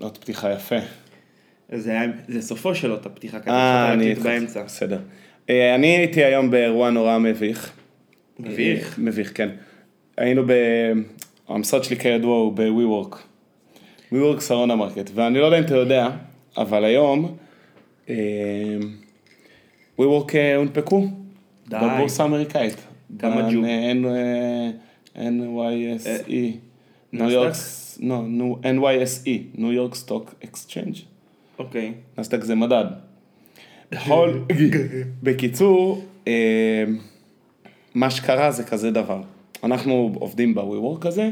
עוד פתיחה יפה. זה היה- זה סופו של אותה פתיחה כזאת, אה, אני באמצע. בסדר. אה, אני הייתי היום באירוע נורא מביך. מביך? אה, מביך, כן. היינו ב... המשרד שלי כידוע הוא ב-WeWork. WeWork שרונה מרקט, ואני לא יודע אם אתה יודע, אבל היום אה, WeWork הונפקו. די. בבורסה האמריקאית. כמה ג'ו? NYSE. ניו יורק, לא, NYSE, New York Stock Exchange. אוקיי. נאסד"ק זה מדד. בכל, בקיצור, אה, מה שקרה זה כזה דבר. אנחנו עובדים ב-WeWork הזה,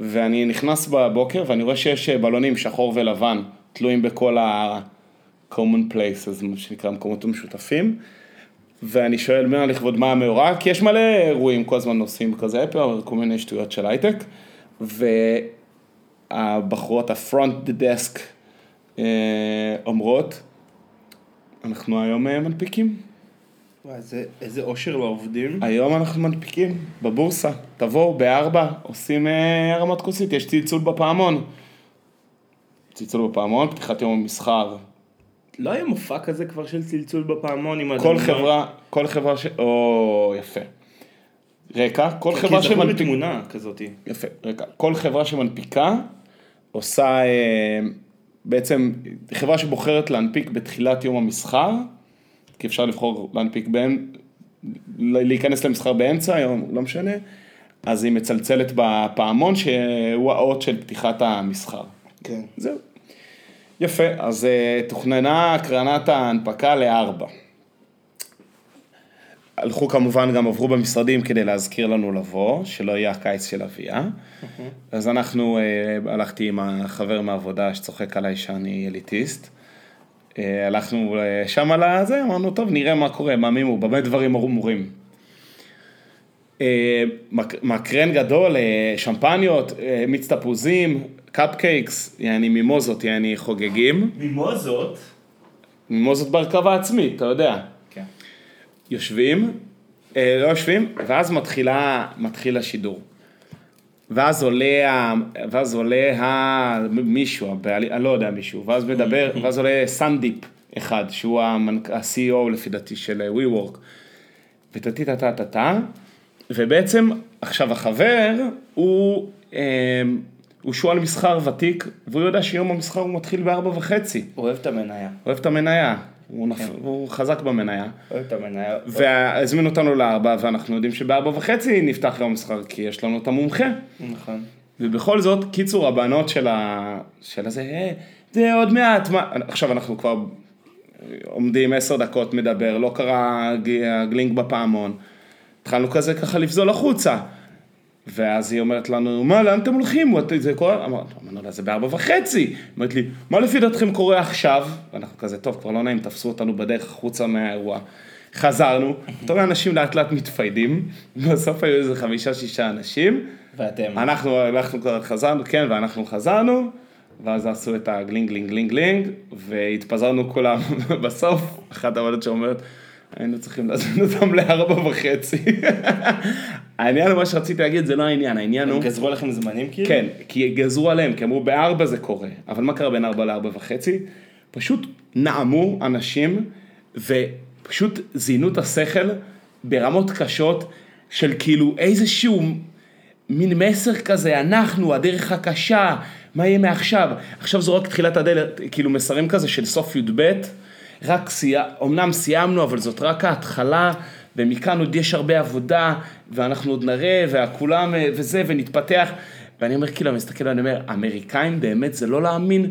ואני נכנס בבוקר ואני רואה שיש אה, בלונים שחור ולבן תלויים בכל ה-common places, מה שנקרא מקומות המשותפים. ואני שואל מה לכבוד מה המאורע, כי יש מלא אירועים כל הזמן נוסעים כזה, אפר, כל מיני שטויות של הייטק. והבחורות הפרונט דסק אה, אומרות, אנחנו היום אה, מנפיקים. וואי, איזה- איזה אושר לעובדים. היום אנחנו מנפיקים בבורסה, תבואו בארבע, עושים אה, הרמת כוסית, יש צלצול בפעמון. צלצול בפעמון, פתיחת יום המסחר. לא היה מופע כזה כבר של צלצול בפעמון עם כל? חברה, כל חברה ש... או, יפה. רקע, כל חברה כי זכו שמנפיקה... בתמונה כזאתי. יפה, רגע. כל חברה שמנפיקה עושה, אה, בעצם, חברה שבוחרת להנפיק בתחילת יום המסחר, כי אפשר לבחור להנפיק באמצע, להיכנס למסחר באמצע היום, לא משנה, אז היא מצלצלת בפעמון שהוא האות של פתיחת המסחר. כן. זהו. יפה, אז אה, תוכננה הקרנת ההנפקה לארבע. הלכו כמובן, גם עברו במשרדים כדי להזכיר לנו לבוא, שלא יהיה הקיץ של אביה. אז אנחנו, אה, הלכתי עם החבר מהעבודה שצוחק עליי שאני אליטיסט. אה, הלכנו אה, שם על הזה, אמרנו, טוב, נראה מה קורה, מה מימו, באמת דברים אמורים. מק- מקרן גדול, אה, שמפניות, אה, מיץ תפוזים, קפקייקס, יעני מימוזות, יעני חוגגים. מימוזות. מימוזות בהרכבה עצמית, אתה יודע. כן. יושבים, אה, לא יושבים, ואז מתחילה, מתחיל השידור. ואז עולה, ואז עולה ה... מישהו, הבעלי, אני לא יודע מישהו, ואז מדבר, ואז עולה סנדיפ אחד, שהוא ה-CEO לפי דעתי של WeWork, וטטי טטה טטה, ובעצם עכשיו החבר הוא, אה, הוא שועל מסחר ותיק, והוא יודע שיום המסחר הוא מתחיל בארבע וחצי, אוהב את המניה. אוהב את המניה, הוא, נפ... הוא חזק במניה. אוהב את המניה. והזמינו אותנו לארבע, ואנחנו יודעים שבארבע וחצי נפתח יום מסחר, כי יש לנו את המומחה. נכון. ובכל זאת, קיצור, הבנות של, ה... של הזה, "אה, זה עוד מעט, מה... עכשיו אנחנו כבר עומדים עשר דקות מדבר, לא קרה הג- הגלינק בפעמון. התחלנו כזה ככה לפזול החוצה. ואז היא אומרת לנו, מה, לאן אתם הולכים? זה קורה? אמרנו אמרנו לה, זה בארבע וחצי. היא אומרת לי, מה לפי דעתכם קורה עכשיו? ואנחנו כזה, טוב, כבר לא נעים, תפסו אותנו בדרך החוצה מהאירוע. חזרנו, אתה רואה אנשים לאט לאט מתפיידים, בסוף היו איזה חמישה, שישה אנשים. ואתם. אנחנו הלכנו כבר חזרנו, כן, ואנחנו חזרנו, ואז עשו את הגלינג, גלינג, גלינג, גלינג, והתפזרנו כולם בסוף, אחת העבודות שאומרת, היינו צריכים להזמין אותם לארבע וחצי. העניין, מה שרציתי להגיד, זה לא העניין, העניין הוא... הם גזרו עליכם זמנים כאילו? כן, כי גזרו עליהם, כי אמרו בארבע זה קורה, אבל מה קרה בין ארבע לארבע וחצי? פשוט נאמו אנשים ופשוט זיינו את השכל ברמות קשות של כאילו איזשהו מין מסר כזה, אנחנו, הדרך הקשה, מה יהיה מעכשיו? עכשיו זו רק תחילת הדלת, כאילו מסרים כזה של סוף י"ב, רק סייע, אמנם סיימנו, אבל זאת רק ההתחלה, ומכאן עוד יש הרבה עבודה, ואנחנו עוד נראה, וכולם, אה, וזה, ונתפתח. ואני אומר, כאילו, אני מסתכל ואני אומר, אמריקאים באמת, זה לא להאמין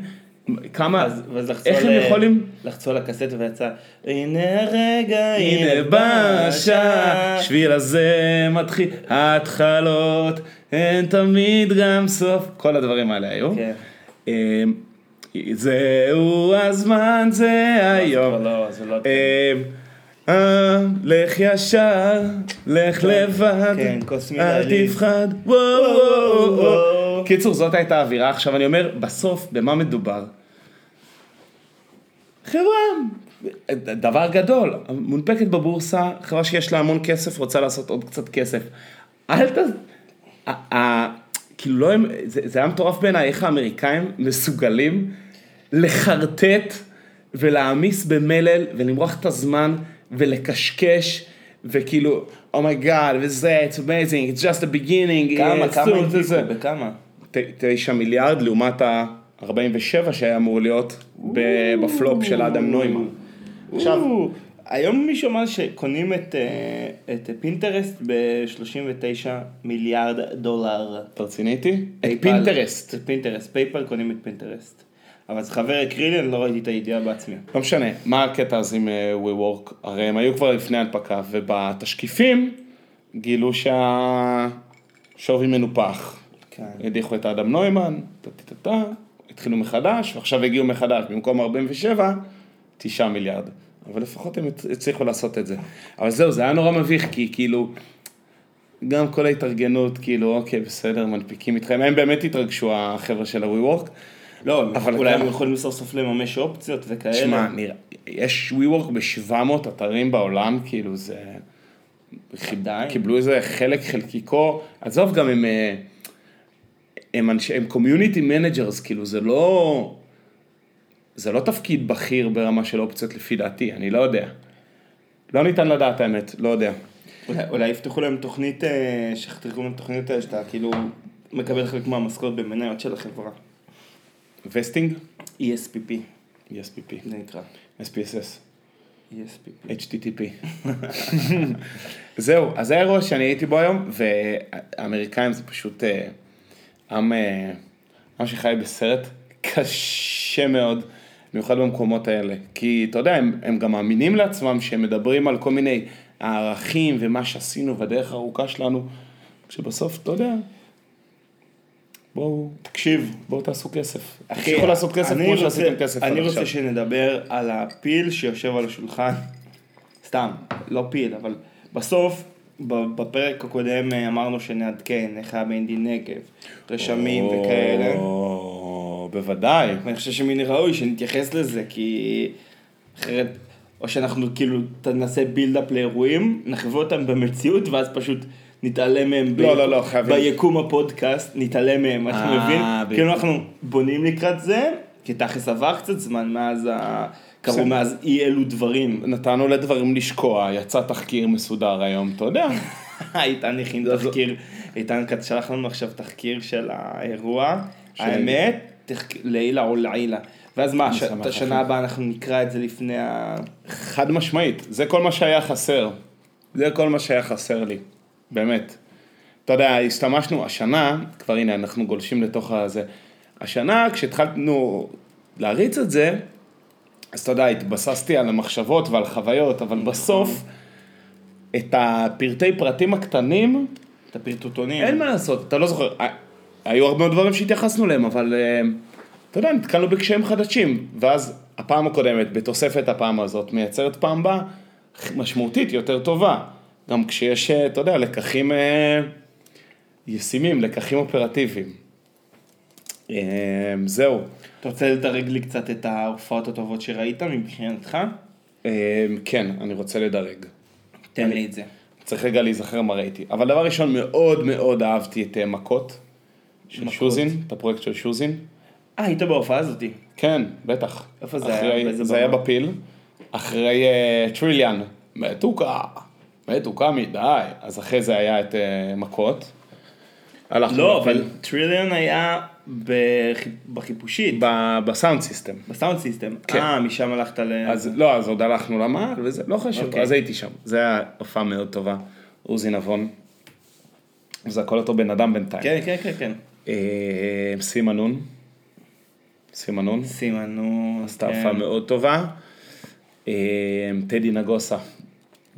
כמה, אז, לחצו איך הם יכולים? לחצו על הקסט ויצא, הנה הרגע, הנה בא השעה, שביל הזה מתחיל, התחלות, אין תמיד גם סוף, כל הדברים האלה היו. כן. אמ, זהו הזמן, זה היום. לך ישר, לך לבד, כן, אל. תפחד, וואו. קיצור, זאת הייתה האווירה. עכשיו אני אומר, בסוף, במה מדובר? חברה, דבר גדול, מונפקת בבורסה, חברה שיש לה המון כסף, רוצה לעשות עוד קצת כסף. אל ת... כאילו לא הם, זה, זה היה מטורף בעיניי איך האמריקאים מסוגלים לחרטט ולהעמיס במלל ולמרוח את הזמן ולקשקש וכאילו, oh my god, וזה, it's amazing, it's just the beginning, כמה, it's כמה זה, זה. הנפיקו? בכמה? תשע מיליארד לעומת ה-47 שהיה אמור להיות בפלופ של אדם נוימן. עכשיו, היום מישהו אמר שקונים את, אה, את Pinterest ב-39 מיליארד דולר. אתה רציני איתי? את Pinterest. את Pinterest, PayPal קונים את Pinterest. אבל זה חבר הקריא לי, אני לא ראיתי את הידיעה בעצמי. לא משנה, מה הקטע אז עם אה, WeWork? הרי הם היו כבר לפני הנפקה, ובתשקיפים גילו שהשווי מנופח. כן. הדיחו את אדם נוימן, טה-טה-טה, התחילו מחדש, ועכשיו הגיעו מחדש, במקום 47, 9 מיליארד. אבל לפחות הם הצ- הצליחו לעשות את זה. אבל זהו, זה היה נורא מביך, כי כאילו, גם כל ההתארגנות, כאילו, אוקיי, בסדר, מנפיקים איתכם, הם באמת התרגשו, החבר'ה של ה-WeWork. לא, אבל אולי הם יכולים סוף סוף לממש אופציות וכאלה. תשמע, יש WeWork ב-700 אתרים בעולם, כאילו זה... עדיין. קיבלו איזה חלק חלקיקו, עזוב גם הם, אה, הם אנשי, הם community managers, כאילו זה לא, זה לא תפקיד בכיר ברמה של אופציות לפי דעתי, אני לא יודע. לא ניתן לדעת האמת, לא יודע. אולי, אולי יפתחו להם תוכנית, אה, שיחתכו להם תוכנית האלה שאתה כאילו מקבל חלק מהמשכורת במניות של החברה. וסטינג? ESPP, ESPP, זה נקרא. SPSS, ESPP. HTTP. זהו, אז זה האירוע שאני הייתי בו היום, והאמריקאים זה פשוט אה, עם, אה, עם שחי בסרט קשה מאוד, במיוחד במקומות האלה. כי אתה יודע, הם, הם גם מאמינים לעצמם שהם מדברים על כל מיני הערכים ומה שעשינו בדרך הארוכה שלנו, כשבסוף, אתה יודע, בואו, תקשיב, בואו תעשו כסף. אחי, תמשיכו לעשות כסף אני כמו רוצה- שעשיתם כסף אני. רוצה שנדבר על הפיל שיושב על השולחן. סתם, לא פיל, אבל בסוף, בפרק הקודם אה, אמרנו שנעדכן איך היה באינדי נגב, רשמים וכאלה. בוודאי. ואני חושב שמן הראוי שנתייחס לזה, כי אחרת, או שאנחנו כאילו נעשה בילדאפ לאירועים, נחווה אותם במציאות, ואז פשוט נתעלם מהם לא, לא, לא, חייבים. ביקום הפודקאסט, נתעלם מהם, אתה אה, מבין? כאילו אנחנו בונים לקראת זה, כי תכלס עבר קצת זמן מאז, ה... קרו. מאז אי אלו דברים. נתנו לדברים לשקוע, יצא תחקיר מסודר היום, אתה יודע. איתן הכין תחקיר, איתן שלח לנו עכשיו תחקיר של האירוע, האמת, לעילה או לעילה. ואז מה, את השנה. הבאה אנחנו נקרא את זה לפני ה... חד משמעית, זה כל מה שהיה חסר. זה כל מה שהיה חסר לי, באמת. אתה יודע, השתמשנו, השנה, כבר הנה, אנחנו גולשים לתוך הזה. השנה, כשהתחלנו להריץ את זה, אז אתה יודע, התבססתי על המחשבות ועל חוויות, אבל בסוף, את הפרטי פרטים הקטנים, את הפרטוטונים. אין מה לעשות, אתה לא זוכר, היו הרבה מאוד דברים שהתייחסנו אליהם, אבל אה, אתה יודע, נתקלנו בקשיים חדשים, ואז הפעם הקודמת, בתוספת הפעם הזאת, מייצרת פעם הבאה משמעותית יותר טובה, גם כשיש, אה, אתה יודע, לקחים אה, ישימים, לקחים אופרטיביים. אה, זהו, אתה רוצה לדרג לי קצת את ההופעות הטובות שראית מבחינתך? כן, אני רוצה לדרג. תן לי את זה. צריך רגע להיזכר מה ראיתי. אבל דבר ראשון, מאוד מאוד אהבתי את מכות של. שוזין, את הפרויקט של שוזין. אה, היית בהופעה הזאתי. כן, בטח. איפה זה אחרי- היה? זה היה? בפיל, אחרי טריליאן, מתוקה, מתוקה מדי, אז אחרי זה היה את אה, מכות. לא. אבל טריליון היה בחיפ- בחיפושית, ב sound system. ב sound system. כן. אה, משם הלכת ל... אז לא, אז עוד הלכנו למעל, וזה לא חשוב, אוקיי. אז הייתי שם. זה היה הופעה מאוד טובה. עוזי נבון. זה הכל אותו בן אדם בינתיים. כן, כן, כן, כן. אה, סימה נון. סימה נון. סימנו... עשתה כן. הופעה מאוד טובה. אה, טדי נגוסה,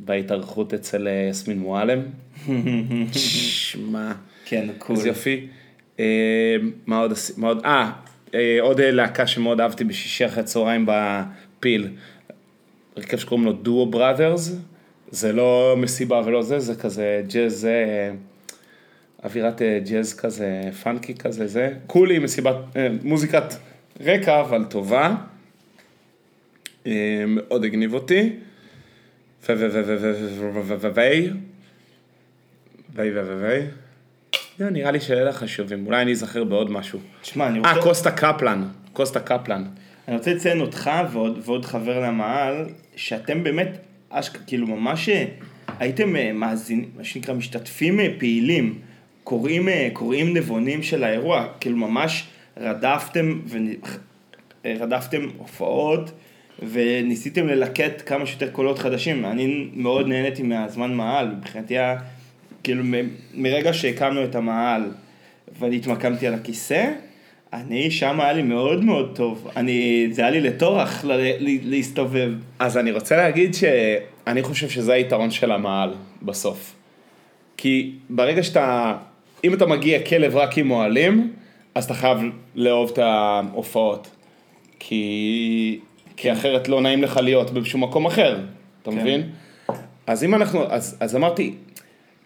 בהתארחות אצל אה, יסמין מועלם. שמע, כן, קול. איזה יופי. אה, מה עוד עשי- מה עוד, אה, אה, עוד להקה שמאוד אהבתי בשישי אחרי הצהריים בפיל. הרכב שקוראים לו דואו בראדרס, זה לא מסיבה ולא זה, זה כזה ג'אז, אווירת ג'אז כזה, פאנקי כזה, זה. כולי מסיבת, מוזיקת רקע, אבל טובה. מאוד הגניב אותי. ויי ויי ויי. נראה לי שאלה חשובים, אולי אני אזכר בעוד משהו. תשמע, אני רוצה... אה, קוסטה קפלן, קוסטה קפלן. אני רוצה לציין אותך ועוד, ועוד חבר למעל, שאתם באמת, אש... כאילו ממש הייתם מאזינים, מה שנקרא, משתתפים פעילים, קוראים, קוראים נבונים של האירוע, כאילו ממש רדפתם, ו... רדפתם הופעות. וניסיתם ללקט כמה שיותר קולות חדשים. אני מאוד נהניתי מהזמן מעל, מבחינתי היה, כאילו מ- מרגע שהקמנו את המעל ואני התמקמתי על הכיסא, אני, שם היה לי מאוד מאוד טוב. אני, זה היה לי לטורח ל- ל- להסתובב. אז אני רוצה להגיד שאני חושב שזה היתרון של המעל בסוף. כי ברגע שאתה, אם אתה מגיע כלב רק עם אוהלים, אז אתה חייב לאהוב את ההופעות. כי, כי אחרת לא נעים לך להיות בשום מקום אחר, אתה כן. מבין? אז אם אנחנו, אז, אז אמרתי,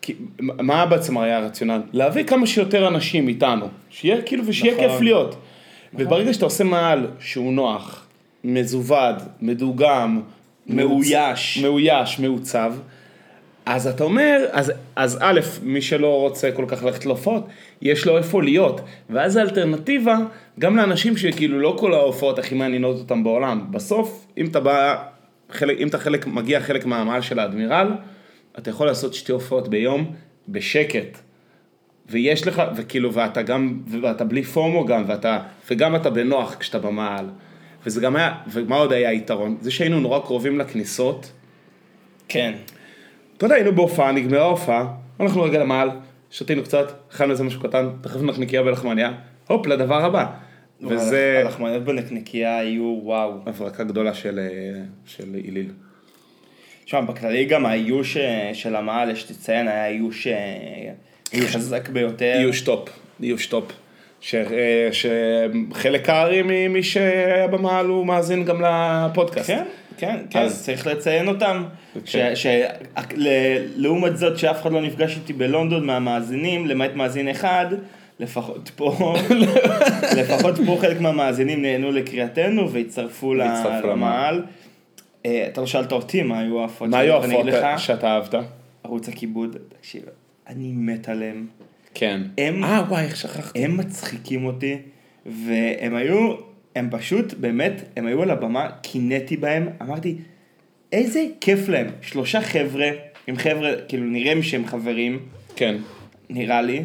כי, מה בעצם היה הרציונל? להביא כמה שיותר אנשים איתנו, שיהיה כאילו ושיהיה נכון. כיף להיות. וברגע שאתה עושה מעל שהוא נוח, מזווד, מדוגם, מאויש. מאויש, מעוצב, אז אתה אומר, אז, אז א', מי שלא רוצה כל כך ללכת להופעות, יש לו איפה להיות. ואז האלטרנטיבה, גם לאנשים שכאילו לא כל ההופעות הכי מעניינות אותם בעולם. בסוף, אם אתה בא, חלק, אם אתה חלק, מגיע חלק מהמעל של האדמירל, אתה יכול לעשות שתי הופעות ביום בשקט. ויש לך, וכאילו, ואתה גם, ואתה בלי פומו גם, ואתה, וגם אתה בנוח כשאתה במעל. וזה גם היה, ומה עוד היה היתרון? זה שהיינו נורא קרובים לכניסות. כן. אתה יודע, היינו בהופעה, נגמרה ההופעה, הלכנו רגע למעל, שתינו קצת, אכלנו איזה משהו קטן, תכף נקניקייה ולחמניה, הופ, לדבר הבא. וזה הלחמניות בנקניקייה היו וואו. הברקה גדולה של, אה, של היליל. תשמע, בכללי גם האיוש אה, של המעל, יש לציין, היה איוש אה, חזק ביותר. איוש top, איוש top. ש- אה, שחלק הארי ממי שהיה במעל הוא מאזין גם לפודקאסט. כן, כן, כן, אז- צריך לציין אותם. ל- לעומת זאת שאף אחד לא נפגש איתי בלונדון מהמאזינים, למעט מאזין אחד, לפחות פה, לפחות פה חלק מהמאזינים נהנו לקריאתנו והצטרפו למעל. אה, אתה לא שאלת אותי מה היו ההפות מה היו לך, שאתה אהבת? ערוץ הכיבוד, תקשיב, אני מת עליהם. כן. הם- אה, וואי, איך שכחתי. הם מצחיקים אותי, והם היו, הם פשוט, באמת, הם היו על הבמה, קינאתי בהם, אמרתי, איזה כיף להם. שלושה חבר'ה, עם חבר'ה, כאילו נראים שהם חברים, כן. נראה לי,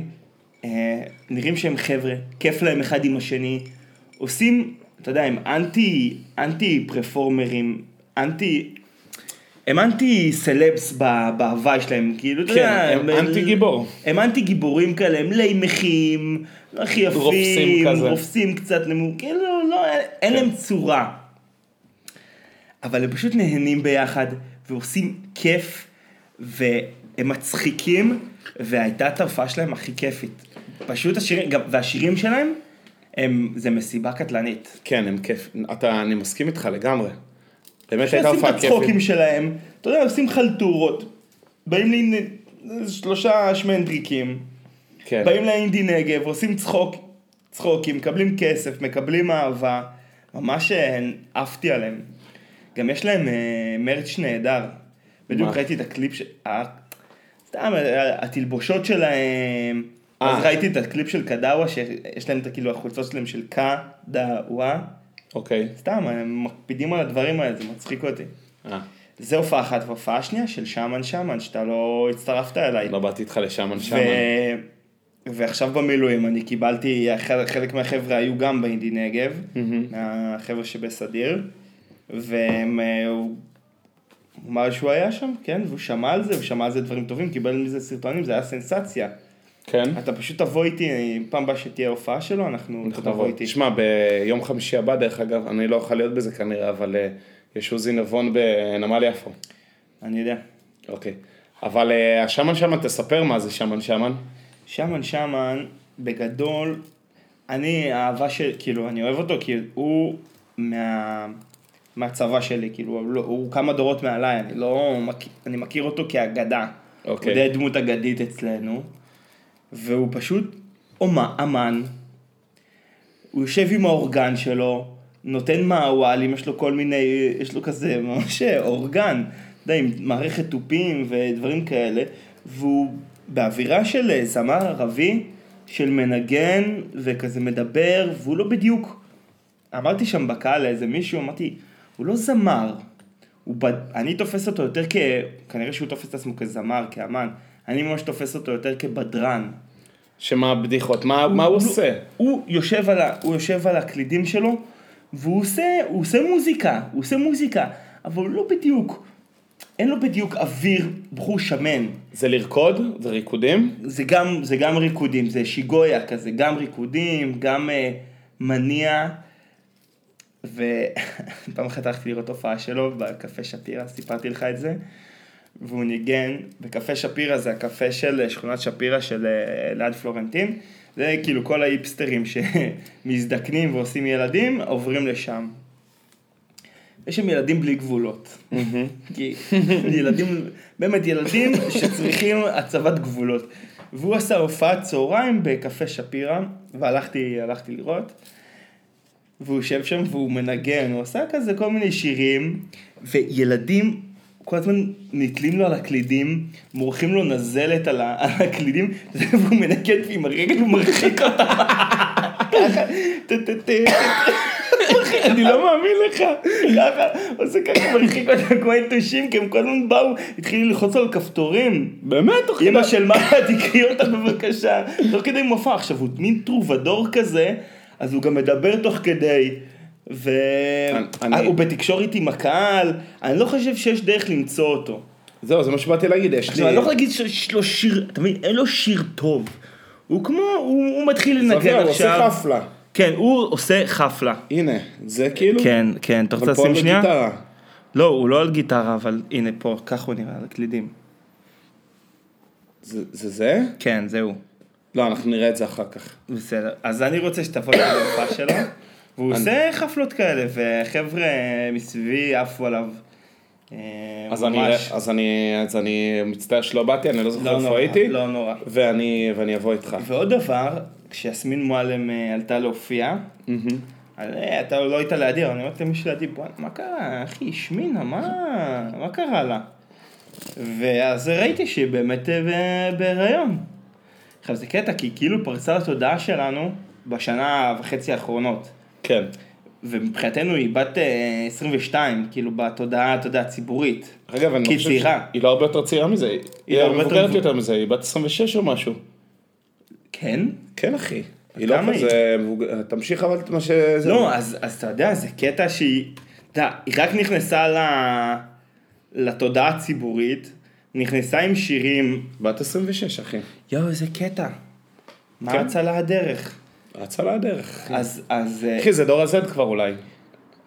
אה, נראים שהם חבר'ה, כיף להם אחד עם השני, עושים, אתה יודע, הם אנטי, אנטי פרפורמרים, אנטי... הם אנטי סלבס ב- בהוואי שלהם, כאילו, אתה כן, יודע, הם אנטי גיבור. הם אנטי גיבורים כאלה, הם לימחים, לא הכי יפים, רופסים כזה. רופסים קצת, למו- כאילו, לא, אין- אין להם צורה. אבל הם פשוט נהנים ביחד, ועושים כיף, והם מצחיקים, והייתה את ההופעה שלהם הכי כיפית. פשוט השירים, גם, והשירים שלהם, הם, זה מסיבה קטלנית. כן, הם כיף. אתה, אני מסכים איתך לגמרי. באמת הייתה שעושים את הופעה כיפית. הצחוקים שלהם, אתה יודע, עושים חלטורות, באים לי שלושה שמנדריקים, כן. באים לאינדי נגב, עושים צחוק, צחוקים, מקבלים כסף, מקבלים אהבה, ממש אה, עפתי עליהם. גם יש להם אה, מרץ' נהדר. בדיוק? ראיתי את הקליפ ש... אה, סתם, אה, התלבושות שלהם. אז ראיתי את הקליפ של קדאווה, שיש להם את כאילו החולצות שלהם של קדאווה. אוקיי. סתם, הם מקפידים על הדברים האלה, זה מצחיק אותי. אה, זה הופעה אחת, והופעה שנייה של שמן שמן, שאתה לא הצטרפת אליי. לא באתי איתך לשם ו... שם. ועכשיו במילואים אני קיבלתי, חלק, מהחבר'ה היו גם באינדי נגב, מהחבר'ה שבסדיר, והם, אה, הוא אמר שהוא היה שם, כן, והוא שמע על זה, הוא שמע על זה דברים טובים, קיבל מזה סרטונים, זה היה סנסציה. כן. אתה פשוט תבוא איתי, פעם הבאה שתהיה הופעה שלו, אנחנו, תבוא איתי. תשמע, ביום חמישי הבא, דרך אגב, אני לא אוכל להיות בזה כנראה, אבל אה, יש עוזי נבון בנמל יפו. אני יודע. אוקיי. אבל אה, השמן שמן, תספר מה זה שמן שמן. שמן שמן, בגדול, אני, האהבה של, כאילו, אני אוהב אותו, כי הוא מה, מהצבא שלי, כאילו, הוא, לא, הוא כמה דורות מעליי, אני לא, אני מכיר אותו כאגדה. אוקיי. הוא די דמות אגדית אצלנו, והוא פשוט אומה, אמן, הוא יושב עם האורגן שלו, נותן מעוואלים, יש לו כל מיני, יש לו כזה ממש אורגן, אתה יודע, עם מערכת תופים ודברים כאלה, והוא באווירה של אה, זמר ערבי, של מנגן וכזה מדבר, והוא לא בדיוק... אמרתי שם בקהל לאיזה מישהו, אמרתי, הוא לא זמר. הוא בד... אני תופס אותו יותר כ... כנראה שהוא תופס את עצמו כזמר, כאמן. אני ממש תופס אותו יותר כבדרן. שמה הבדיחות? מה מה הוא עושה? הוא יושב על, ה... הוא יושב על הקלידים שלו, והוא עושה, הוא עושה מוזיקה, הוא עושה מוזיקה, אבל לא בדיוק, אין לו בדיוק אוויר בחור שמן. זה לרקוד? זה ריקודים? זה גם, זה גם ריקודים, זה שיגויה כזה, גם ריקודים, גם uh, מניע. ופעם אחת הלכתי לראות הופעה שלו בקפה שפירא, סיפרתי לך את זה. והוא ניגן בקפה שפירא, זה הקפה של שכונת שפירא של uh, ליד פלורנטין. זה כאילו כל ההיפסטרים שמזדקנים ועושים ילדים, עוברים לשם. יש שם ילדים בלי גבולות. כי ילדים, באמת ילדים שצריכים הצבת גבולות. והוא עשה הופעת צהריים בקפה שפירא, והלכתי הלכתי לראות. והוא יושב שם והוא מנגן, הוא עשה כזה כל מיני שירים, וילדים כל הזמן נתלים לו על הקלידים, מורחים לו נזלת על ה- על הקלידים, והוא מנגן ועם הרגל הוא מרחיק אותה. ככה, טה טה טה. אני לא מאמין לך. ככה, עושה ככה, מרחיק אותם כמו יתושים, כי הם כל הזמן באו, התחילו ללחוץ על כפתורים. באמת? אמא של מה, תקראי אותה בבקשה. תוך כדי מופע. עכשיו, הוא מין טרובדור כזה, אז הוא גם מדבר תוך כדי. והוא אני- בתקשורת עם הקהל, אני לא חושב שיש דרך למצוא אותו. זהו, זה מה שבאתי להגיד, יש עכשיו, אני לי... לא יכול להגיד שיש לו שיר, אתה מבין, אין לו שיר טוב. הוא כמו, הוא, הוא מתחיל לנגן הוא עכשיו. עושה חפלה. כן, הוא עושה חפלה. הנה, זה כאילו... כן, כן, אתה רוצה אבל פה לשים על שנייה? גיטרה. לא, הוא לא על גיטרה, אבל הנה פה, ככה הוא נראה, על הקלידים. זה זה זה? כן, זהו. לא, אנחנו נראה את זה אחר כך. בסדר. אז אני רוצה שתבוא להופעה שלו, והוא עושה חפלות כאלה, וחבר'ה מסביבי עפו עליו. אה, אז אני. אז אני, אז אני מצטער שלא באתי, אני לא זוכר לא איפה הייתי, לא נורא. ואני, ואני אבוא איתך. ועוד דבר, כשיסמין מועלם אה, עלתה להופיע, אה, אתה לא היית לידי, אני אומרת למישהו לידי, בוא'נה, מה קרה, אחי, השמינה, מה, מה קרה לה? ואז ראיתי שהיא באמת בהיריון. עכשיו זה קטע, כי כאילו פרצה לתודעה שלנו בשנה וחצי האחרונות. כן. ומבחינתנו היא בת אה, 22, כאילו בתודעה, אתה יודע, הציבורית. אגב, אני לא חושב. שהיא לא הרבה יותר צעירה מזה, היא היא הרבה יותר מבוגרת. יותר מזה, היא בת 26 או משהו. כן? כן, אחי. היא לא? כזה תמשיך אבל את מה שזה... לא, אז, אז אתה יודע, זה קטע שהיא, אתה יודע, היא רק נכנסה ל... לתודעה הציבורית, נכנסה עם שירים, בת 26, אחי. יואו, איזה קטע. מה כן. לה הדרך? אצה לה הדרך. אז, אז אה, אחי, זה דור ה-Z כבר אולי.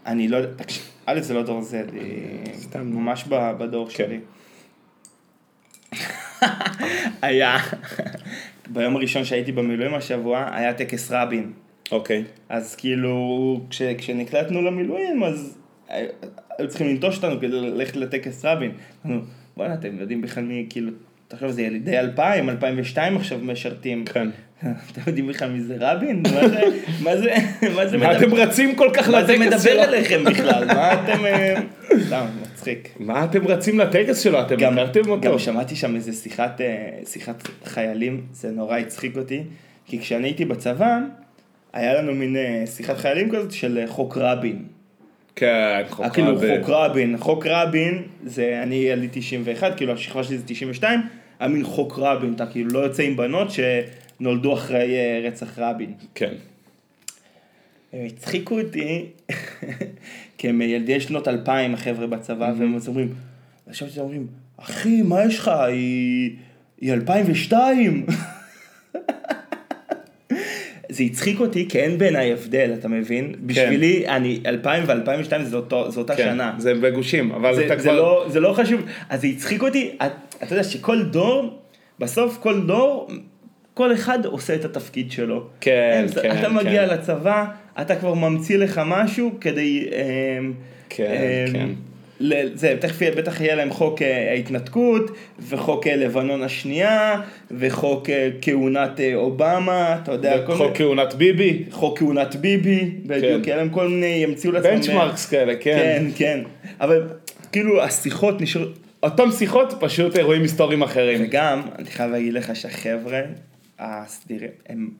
אני לא יודע, תקשיב, א' זה לא דור Z, היא סתם. ממש בדור כן. שלי. היה, ביום הראשון שהייתי במילואים השבוע, היה טקס רבין. אוקיי. אז כאילו, כש, כשנקלטנו למילואים, אז היו היו צריכים לנטוש אותנו כדי ללכת לטקס רבין. אמרנו, בואנה, אתם יודעים בכלל מי, כאילו, תחשוב, זה ילידי 2000, 2002 עכשיו משרתים. כן. אתם יודעים בכלל מי זה רבין? מה זה, מה זה, מה זה מה מדבר- אתם רצים כל כך מה זה לטקס מדבר שלו? אליכם בכלל? מה אתם... אה, סתם, מצחיק. מה אתם רצים לטקס שלו? אתם הכרתם אותו? גם שמעתי שם איזה שיחת, אה, שיחת חיילים, זה נורא הצחיק אותי, כי כשאני הייתי בצבא, היה לנו מין אה, שיחת חיילים כזאת של חוק רבין. כן, חוק כאילו רבין. חוק רבין, חוק רבין, זה, אני עלי 91, כאילו השכבה שלי זה 92, היה מין חוק רבין, אתה כאילו לא יוצא עם בנות שנולדו אחרי אה, רצח רבין. כן. הם הצחיקו אותי, כי הם ילדי שנות 2000 החבר'ה בצבא, והם אז אומרים, עכשיו אתם אומרים, אחי, מה יש לך? היא, היא 2002. זה הצחיק אותי, כי אין בעיניי הבדל, אתה מבין? בשבילי, אני, 2000 ו-2002 זה אותו- זו אותה כן, שנה. זה בגושים, אבל זה, אתה זה, כבר... לא, זה לא חשוב, אז זה הצחיק אותי, את- אתה יודע שכל דור, בסוף כל דור, כל אחד עושה את התפקיד שלו. כן, אין, כן, אתה מגיע כן. לצבא, אתה כבר ממציא לך משהו כדי... אמ, כן, אמ, כן. זה, תכף בטח יהיה להם חוק אה, ההתנתקות, וחוק אה, לבנון השנייה, וחוק אה, כהונת אה, אובמה, אתה יודע, כל חוק מיני- כהונת ביבי, חוק כהונת ביבי, בדיוק, יהיה להם כל מיני, ימציאו לעצמם... בנצ'מרקס כאלה, כן. כן, כן. אבל כאילו השיחות נשארו, אותם שיחות, פשוט אירועים היסטוריים אחרים. וגם, אני חייב להגיד לך שהחבר'ה הסדירים, הם,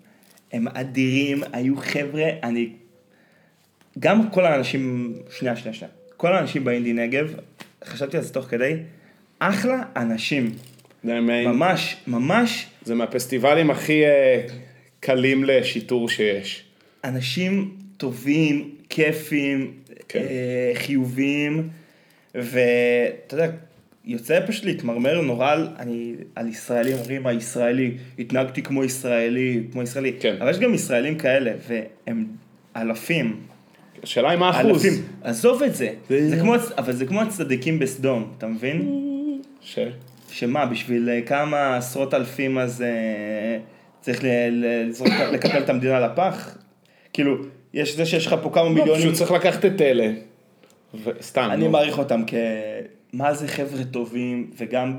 הם אדירים, היו חבר'ה, אני... גם כל האנשים, שנייה, שנייה, שנייה. כל האנשים באינדי נגב, חשבתי על זה תוך כדי, אחלה אנשים. זה ממש, ממש זה מהפסטיבלים הכי אה, קלים לשיטור שיש. אנשים טובים, כיפים, כן. אה, חיוביים, ואתה יודע, יוצא פשוט להתמרמר נורא על, אני, על ישראלים, אומרים הישראלי, התנהגתי כמו ישראלי, כמו ישראלי, כן. אבל יש גם ישראלים כאלה, והם אלפים, השאלה היא מה האחוז. אלפים, עזוב את זה, זה- זה כמו, אבל זה כמו הצדיקים בסדום, אתה מבין? ש... שמה, בשביל אה, כמה עשרות אלפים אז אה, צריך לזרוק- לקפל את המדינה לפח? כאילו, יש זה שיש לך פה כמה לא, מיליונים, פשוט צריך לקחת את אלה. וסתם. אני נו. מעריך אותם כ... מה זה חבר'ה טובים, וגם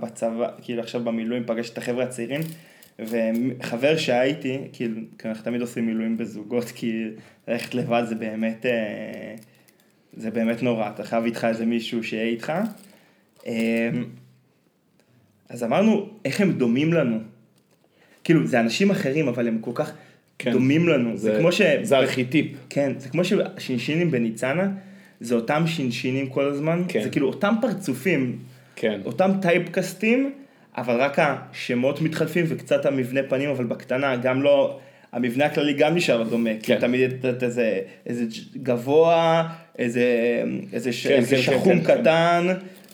בצבא, כאילו עכשיו במילואים פגשתי את החבר'ה הצעירים, וחבר שהייתי, כאילו, כי אנחנו תמיד עושים מילואים בזוגות, כי ללכת לבד זה באמת, אה, זה באמת נורא, אתה חייב איתך איזה מישהו שיהיה איתך. אה, אז אמרנו, איך הם דומים לנו. כאילו, זה אנשים אחרים, אבל הם כל כך כן. דומים לנו. זה, זה- כמו ש... זה ארכיטיפ. כן, זה כמו ששינשינים בניצנה, זה אותם שינשינים כל הזמן, כן. זה כאילו אותם פרצופים, כן. אותם טייפקסטים, אבל רק השמות מתחלפים וקצת המבנה פנים, אבל בקטנה, גם לא, המבנה הכללי גם נשאר דומה, כן. כי תמיד יש את איזה, איזה גבוה, איזה, איזה, ש- כן, איזה כן, כן, שחום כן, כן. קטן,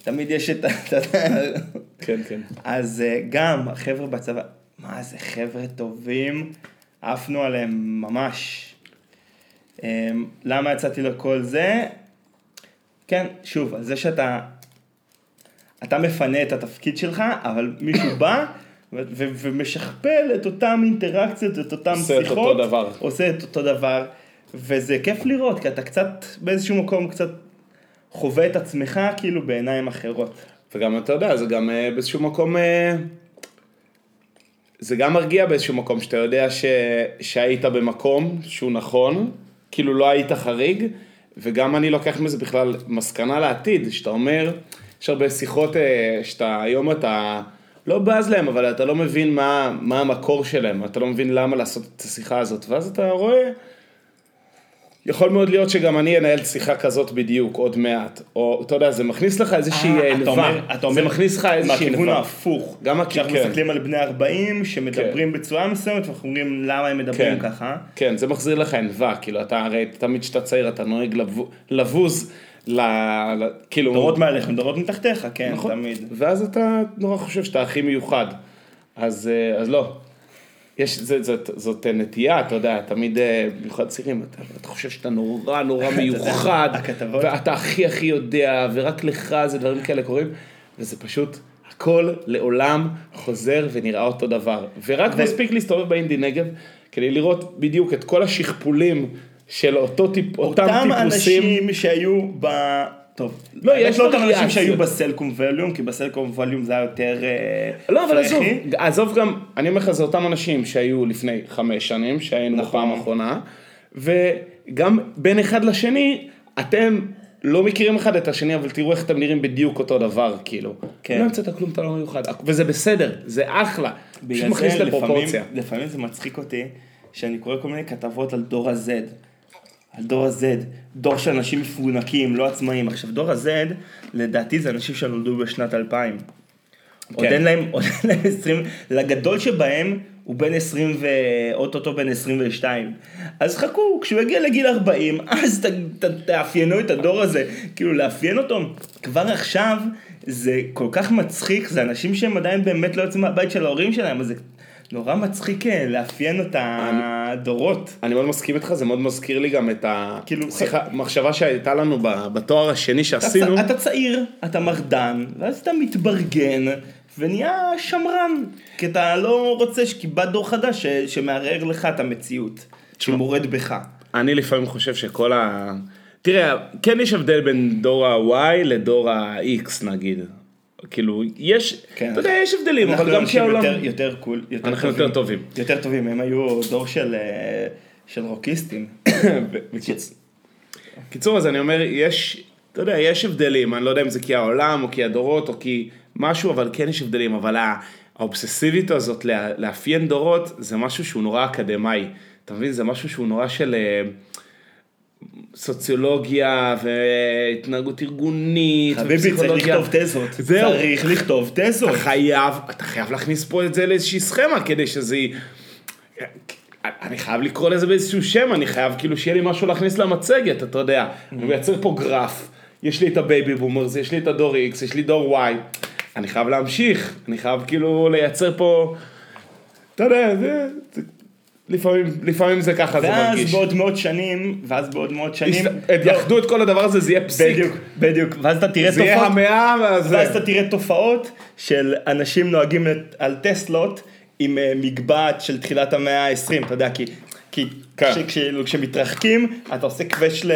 תמיד יש את ה... כן, כן. אז אה, גם החבר'ה בצבא, מה זה חבר'ה טובים, עפנו עליהם ממש. אה, למה יצאתי לכל זה? כן, שוב, על זה שאתה, אתה מפנה את התפקיד שלך, אבל מישהו בא ו- ו- ומשכפל את אותם אינטראקציות, את אותם עושה את שיחות, אותו דבר. עושה את אותו דבר, וזה כיף לראות, כי אתה קצת, באיזשהו מקום קצת חווה את עצמך כאילו בעיניים אחרות. וגם אתה יודע, זה גם אה, באיזשהו מקום, אה, זה גם מרגיע באיזשהו מקום, שאתה יודע ש, שהיית במקום שהוא נכון, כאילו לא היית חריג, וגם אני לוקח מזה בכלל מסקנה לעתיד, שאתה אומר, יש הרבה שיחות אה, שאתה, היום אתה לא בז להם, אבל אתה לא מבין מה, מה המקור שלהם, אתה לא מבין למה לעשות את השיחה הזאת, ואז אתה רואה... יכול מאוד להיות שגם אני אנהל שיחה כזאת בדיוק עוד מעט, או אתה יודע, זה מכניס לך איזושהי אה, אתה ענווה, אומר- אתה אומר זה מכניס לך איזושהי מהכיוון ענווה. ההפוך. גם הכ- כשאנחנו כן. מסתכלים על בני 40 שמדברים בצורה מסוימת ואנחנו אומרים למה הם מדברים כן. ככה. כן, זה מחזיר לך ענווה, כאילו אתה הרי תמיד כשאתה צעיר אתה נוהג לבו- לבוז, ל... ל- כאילו, דורות מעליך, דורות מתחתיך, כן, נכון. תמיד. ואז אתה נורא חושב שאתה הכי מיוחד, אז, אה, אז לא. יש, זה, זאת, זאת נטייה, אתה יודע, תמיד, אה, במיוחד צעירים, אתה, אתה חושב שאתה נורא נורא מיוחד. ואתה הכי הכי יודע, ורק לך זה דברים כאלה קורים, וזה פשוט, הכל לעולם חוזר ונראה אותו דבר. ורק ו- מספיק להסתובב באינדי נגב, כדי לראות בדיוק את כל השכפולים של אותו טיפ, אותם, אותם טיפוסים. אנשים שהיו ב... טוב, לא, יש לא אותם אנשים וריאציות. שהיו בסלקום ווליום, כי בסלקום ווליום זה היה יותר אה, לא, אבל עזוב. עזוב גם, אני אומר לך, זה אותם אנשים שהיו לפני חמש שנים, שהיינו נכון. בפעם האחרונה, וגם בין אחד לשני, אתם לא מכירים אחד את השני, אבל תראו איך אתם נראים בדיוק אותו דבר, כאילו. כן. לא המצאת כלום, אתה לא מיוחד, וזה בסדר, זה אחלה. פשוט מכניס זה לפעמים, לפרופורציה. לפעמים זה מצחיק אותי, שאני קורא כל מיני כתבות על דור ה-Z. על דור ה-Z, דור של אנשים מפונקים, לא עצמאים. עכשיו, דור ה-Z, לדעתי זה אנשים שנולדו בשנת 2000. עוד כן. אין להם, עוד אין להם 20, לגדול שבהם הוא בן 20 ואו-טו-טו בן 22. אז חכו, כשהוא יגיע לגיל 40, אז ת, ת, תאפיינו את הדור הזה. כאילו, לאפיין אותו. כבר עכשיו, זה כל כך מצחיק, זה אנשים שהם עדיין באמת לא יוצאים מהבית של ההורים שלהם, אז זה נורא מצחיק אה, לאפיין את הדורות. אני מאוד מסכים איתך, זה מאוד מזכיר לי גם את כאילו, השיחה, מחשבה שהייתה לנו בתואר השני שעשינו. אתה, צעיר, אתה מרדן, ואז אתה מתברגן, ונהיה שמרן. כי אתה לא רוצה שקיבלת דור חדש ש, שמערער לך את המציאות, שמורד בך. אני לפעמים חושב שכל ה... תראה, כן יש הבדל בין דור ה-Y לדור ה-X נגיד. כאילו, יש, כן. אתה יודע, יש הבדלים, אבל גם אנשים כשהעולם... יותר, יותר קול, יותר אנחנו יותר טובים. יותר טובים, הם היו דור של, אה, של רוקיסטים. בקיצ- קיצור, אז אני אומר, יש, אתה יודע, יש הבדלים, אני לא יודע אם זה כי העולם, או כי הדורות, או כי משהו, אבל כן יש הבדלים, אבל האובססיביות הזאת לאפיין דורות, זה משהו שהוא נורא אקדמאי. אתה מבין? זה משהו שהוא נורא של אה, סוציולוגיה והתנהגות ארגונית. חביבי, צריך. לכתוב תזות. זהו. צריך לכתוב תזות. אתה חייב, אתה חייב להכניס פה את זה לאיזושהי סכמה כדי שזה... אני חייב לקרוא לזה באיזשהו שם, אני חייב כאילו שיהיה לי משהו להכניס למצגת, אתה יודע. אני מייצר פה גרף, יש לי את ה baby boomers, יש לי את הדור X, יש לי דור Y, אני חייב להמשיך, אני חייב כאילו לייצר פה, אתה יודע, זה, זה, לפעמים, לפעמים זה ככה זה ואז מרגיש. בעוד מאות שנים, ואז בעוד מאות שנים, את- יאחדו את כל הדבר הזה, זה יהיה פסיק. בדיוק, בדיוק, ואז אתה תראה זה יהיה תופעות, המאה, ואז ואז... אתה תראה תופעות של אנשים נוהגים על טסלות עם אה, מגבעת של תחילת המאה ה-20, אתה יודע, כי, כי כן. כשמתרחקים, אתה עושה קווץ' ל...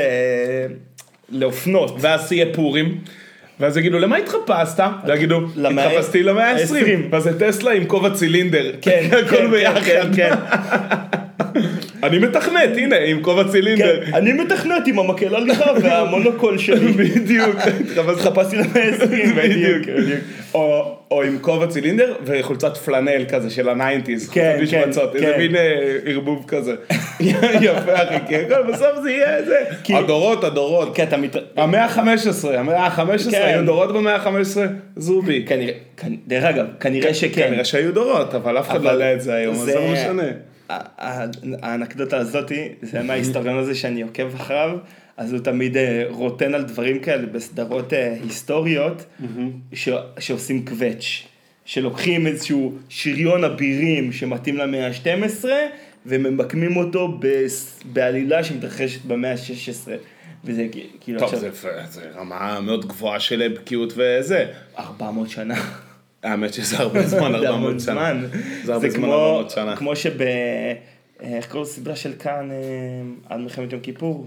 לאופנות. ואז יהיה פורים, ואז יגידו, למה התחפשת? ויגידו, התחפשתי למאה ה-20, העשרים. ואז זה טסלה עם כובע צילינדר, כן, כן, ביחד, כן, כן. אני מתכנת, הנה, עם כובע צילינדר, כן, אני מתכנת עם המקל הליכה והמונוקול שלי. בדיוק, התחפשתי למאה ה-20, בדיוק. או עם כובע צילינדר וחולצת פלנל כזה של ה nineties, כן, כן, איזה כן. מין אה, ערבוב כזה, יפה אחי, הכל בסוף זה יהיה זה, כי- הדורות, הדורות, מת... המאה ה-15, המאה ה-15, כן. היו דורות במאה ה-15, זובי. כנראה, כנ- דרך אגב, כנראה שכן. כנראה שהיו דורות, אבל אף אחד לא יודע את זה היום, אז זה לא משנה. האנקדוטה הזאתי, זה מההיסטוריון הזה שאני עוקב אחריו, אז הוא תמיד אה, רוטן על דברים כאלה בסדרות אה, היסטוריות, ש- שעושים קווץ', שלוקחים איזשהו שריון אבירים שמתאים למאה ה-12, וממקמים אותו בעלילה שמתרחשת במאה ה-16. וזה כאילו טוב, עכשיו זה זה רמה מאוד גבוהה של בקיאות וזה. 400 שנה. האמת שזה הרבה זמן, זה 400 המון שנה. זה הרבה זמן, כמו- 400 שנה. כמו שב... איך קוראים לסדרה של כאן אה, עד מלחמת יום כיפור?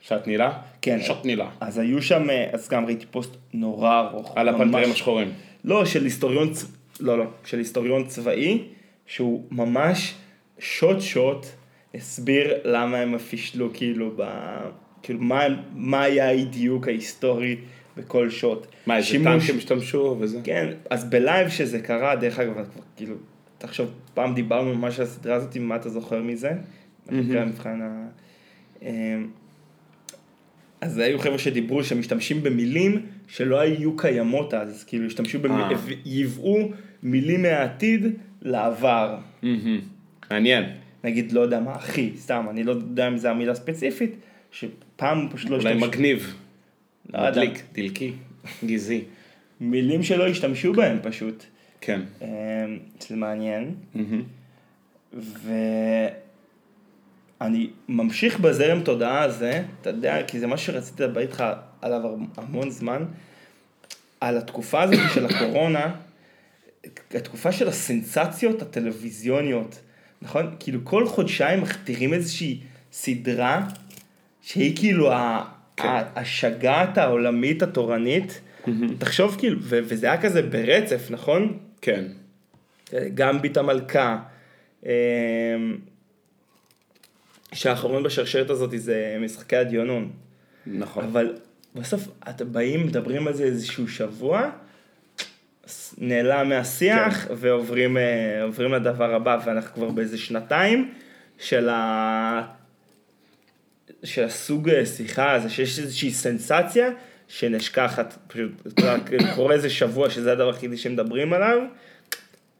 שעת נעילה? כן. שעת נעילה. אז היו שם, אה, אז גם ראיתי פוסט נורא ארוך. על. הפנתרים השחורים. לא, של היסטוריון, לא, לא, של היסטוריון צבאי, שהוא ממש שוט שוט הסביר למה הם פישלו כאילו ב... כאילו מה, מה היה האי-דיוק ההיסטורי בכל שוט. מה, איזה שימוש- טנקים השתמשו וזה? כן, אז ב live שזה קרה, דרך אגב, כבר כאילו, תחשוב, פעם דיברנו ממש על הסדרה הזאת, מה אתה זוכר מזה? אחרי המבחן ה... אמ, אז היו חבר'ה שדיברו שמשתמשים במילים שלא היו קיימות אז, כאילו השתמשו, במ... אה. ייבאו מילים מהעתיד לעבר. מהמם. מעניין. נגיד, לא יודע מה, אחי, סתם, אני לא יודע אם זו המילה ספציפית, שפעם פשוט לא אולי השתמשו. מגניב. לא. מדליק, דלקי, גזעי. מילים שלא השתמשו בהם פשוט. כן. אמ, זה מעניין. ואני ממשיך בזרם תודעה הזה, אתה יודע, כי זה מה שרציתי לדבר איתך עליו המון זמן, על התקופה הזאת של הקורונה, התקופה של הסנסציות הטלוויזיוניות, נכון? כאילו כל חודשיים מכתירים איזושהי סדרה שהיא כאילו כן. השגעת העולמית התורנית, תחשוב כאילו, ו- וזה היה כזה ברצף, נכון? כן. גמביט המלכה, אמ, שהאחרון בשרשרת הזאת זה משחקי הדיונון. נכון. אבל בסוף אתם באים, מדברים על זה איזשהו שבוע, נעלם מהשיח כן. ועוברים אה, לדבר הבא, ואנחנו כבר באיזה שנתיים של, ה... של הסוג אה, שיחה הזה, שיש איזושהי סנסציה שנשכחת, פשוט, יודע, קורה איזה שבוע שזה הדבר היחידי שמדברים עליו,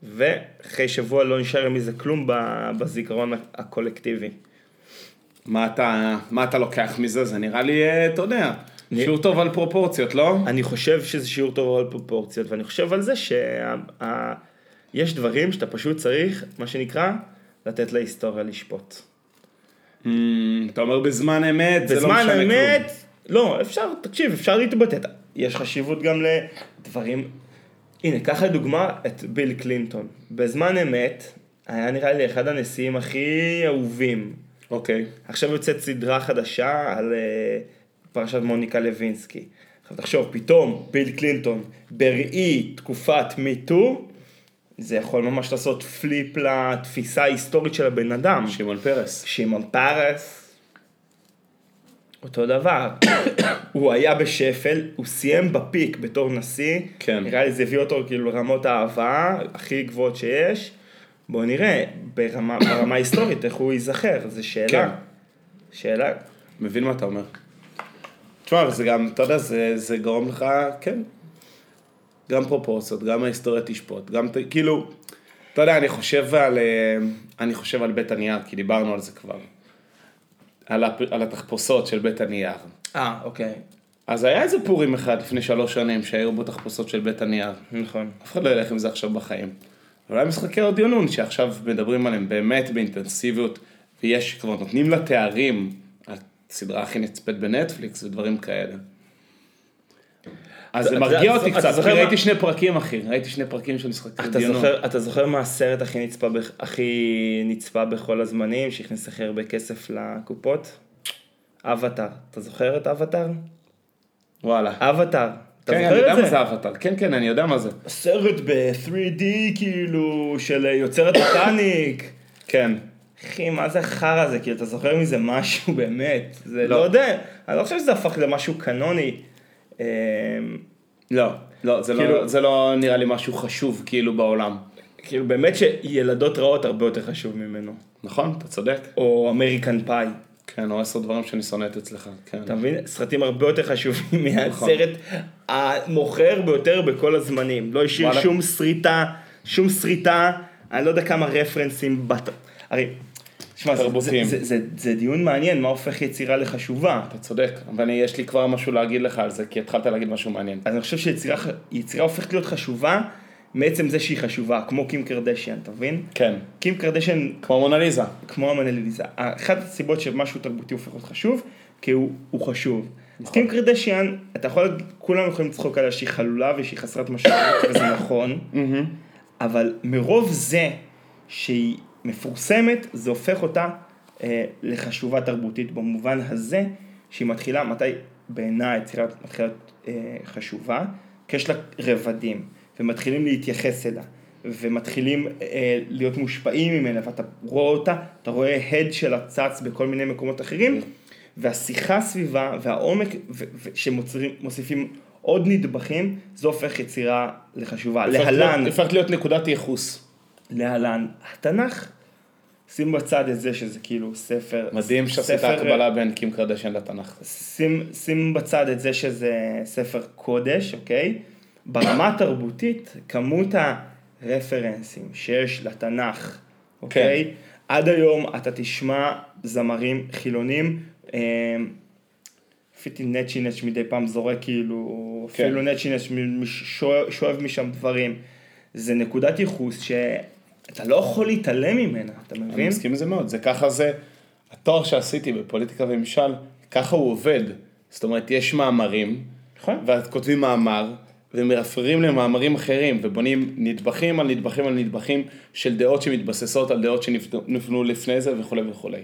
ואחרי שבוע לא נשאר מזה כלום בזיכרון הקולקטיבי. מה אתה, מה אתה לוקח מזה? זה נראה לי, אה, אתה יודע, שיעור טוב על פרופורציות, לא? אני חושב שזה שיעור טוב על פרופורציות, ואני חושב על זה שיש דברים שאתה פשוט צריך, מה שנקרא, לתת להיסטוריה לשפוט. Hmm, אתה אומר בזמן אמת, זה לא בזמן משנה כלום. אמת, לא, אפשר, תקשיב, אפשר להתבטא. יש חשיבות גם לדברים, הנה, קח לדוגמה את ביל קלינטון. בזמן אמת, היה נראה לי אחד הנשיאים הכי אהובים. אוקיי. עכשיו יוצאת סדרה חדשה על אה, פרשת מוניקה לוינסקי. עכשיו תחשוב, פתאום ביל קלינטון בראי תקופת מיטו, זה יכול ממש לעשות פליפ לתפיסה ההיסטורית של הבן אדם. שמעון פרס. שמעון פרס, אותו דבר. הוא היה בשפל, הוא סיים בפיק בתור נשיא. כן. נראה לי זה הביא אותו כאילו לרמות האהבה הכי גבוהות שיש. בואו נראה ברמה, ברמה היסטורית איך הוא ייזכר, זו שאלה. כן. שאלה. מבין מה אתה אומר. תשמע, זה גם, אתה יודע, זה, זה גורם לך, כן, גם פרופורציות, גם ההיסטוריה תשפוט, גם, כאילו, אתה יודע, אני חושב על, אה, אני חושב על בית הנייר, כי דיברנו על זה כבר. על, הפ, על התחפושות של בית הנייר. אה, אוקיי. אז היה איזה פורים אחד לפני שלוש שנים שהיו בו תחפושות של בית הנייר. נכון. אף אחד לא ילך עם זה עכשיו בחיים. אבל היה משחקי אודיונון שעכשיו מדברים עליהם באמת באינטנסיביות, ויש, כבר נותנים לה תארים, הסדרה הכי נצפית בנטפליקס ודברים כאלה. אז זה מרגיע אתה- אותי קצת, כי ראיתי שני פרקים אחי, ראיתי שני פרקים של אודיונון. זוכר, אתה זוכר מה הסרט הכי נצפה, בכל הזמנים, שהכניס הכי הרבה כסף לקופות? אבטאר. אתה זוכר את אבטאר? וואלה. אבטאר. אתה כן, אני זוכר יודע את מה זה? זה אבטר, כן כן, אני יודע מה זה. סרט ב-3D כאילו, של יוצר הטיטניק. כן. אחי, מה זה החרא הזה? כאילו, אתה זוכר מזה משהו באמת? זה לא. לא יודע. אני לא חושב שזה הפך למשהו קנוני. אמ, לא, לא, זה לא- כאילו- זה לא נראה לי משהו חשוב כאילו בעולם. כאילו, באמת שילדות רעות הרבה יותר חשוב ממנו. נכון, אתה צודק. או אמריקן פאי. כן, או עשר דברים שאני שונאת אצלך. כן. אתה מבין? סרטים הרבה יותר חשובים נכון. מהסרט המוכר ביותר בכל הזמנים. לא השאיר. שום שריטה, שום שריטה, אני לא יודע כמה רפרנסים בת... הרי, שמע, זה, זה, תרבותיים. זה, זה, זה דיון מעניין, מה הופך יצירה לחשובה. אתה צודק, אבל יש לי כבר משהו להגיד לך על זה, כי התחלת להגיד משהו מעניין. אז אני חושב שיצירה יצירה הופכת להיות חשובה מעצם זה שהיא חשובה, כמו קים קרדשיאן, אתה מבין? כן, קים קרדשיאן כמו מונליזה. כמו המנליזה. אחת הסיבות שמשהו תרבותי הופך להיות חשוב, כי הוא, הוא חשוב. אז קים קרדשיאן, אתה יכול, כולם יכולים לצחוק עליה שהיא חלולה ושהיא חסרת משמעות, וזה נכון, אבל מרוב זה שהיא מפורסמת, זה הופך אותה אה, לחשובה תרבותית במובן הזה שהיא מתחילה, מתי בעיניי היצירה מתחילה להיות אה, חשובה? כי יש לה רבדים, ומתחילים להתייחס אליה, ומתחילים אה, להיות מושפעים ממנה, ואתה רואה אותה, אתה רואה הד שלה צץ בכל מיני מקומות אחרים, והשיחה סביבה, והעומק ו- ו- שמוסיפים עוד נדבכים, זה הופך יצירה לחשובה. להלן, הופכת להיות נקודת ייחוס. להלן, התנ"ך, שים בצד את זה שזה כאילו ספר, מדהים שעשית הקבלה בין קים קרדשן לתנ"ך. שים, שים בצד את זה שזה ספר קודש, אוקיי? ברמה התרבותית, כמות הרפרנסים שיש לתנ"ך, אוקיי? כן. עד היום אתה תשמע זמרים חילונים, אה, פיטי נצ'י נץ' מדי פעם זורק כאילו, כן. אפילו נצ'י מש- שואב משם דברים. זה נקודת ייחוס שאתה לא יכול להתעלם ממנה, אתה אני מבין? מסכים עם זה מאוד, זה ככה זה, התואר שעשיתי בפוליטיקה וממשל, ככה הוא עובד. זאת אומרת, יש מאמרים, נכון. ואז כותבים מאמר, ומרפררים למאמרים אחרים, ובונים נדבכים על נדבכים על נדבכים של דעות שמתבססות על דעות שנבנו לפני זה וכולי וכולי.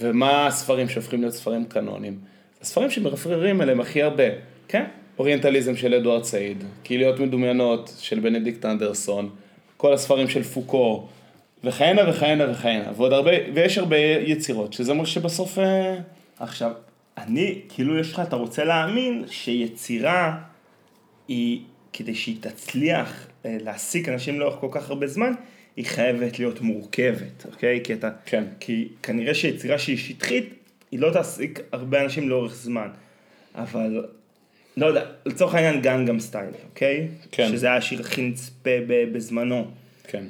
ומה הספרים שהופכים להיות ספרים קנונים? הספרים שמרפררים אליהם הכי הרבה. כן. אוריינטליזם של אדוארד סעיד, קהיליות מדומיינות של בנדיקט אנדרסון, כל הספרים של פוקו, וכהנה וכהנה וכהנה, ועוד הרבה, ויש הרבה יצירות, שזה אומר שבסוף... אה, עכשיו, אני, כאילו יש לך, אתה רוצה להאמין שיצירה היא, כדי שהיא תצליח אה, להעסיק אנשים לאורך כל כך הרבה זמן, היא חייבת להיות מורכבת, אוקיי? כי אתה... כן. כי כנראה שיצירה שהיא שטחית, היא לא תעסיק הרבה אנשים לאורך זמן. אבל, לא יודע, לצורך העניין גנגם סטייל, אוקיי? כן. שזה היה השיר הכי נצפה בזמנו. כן.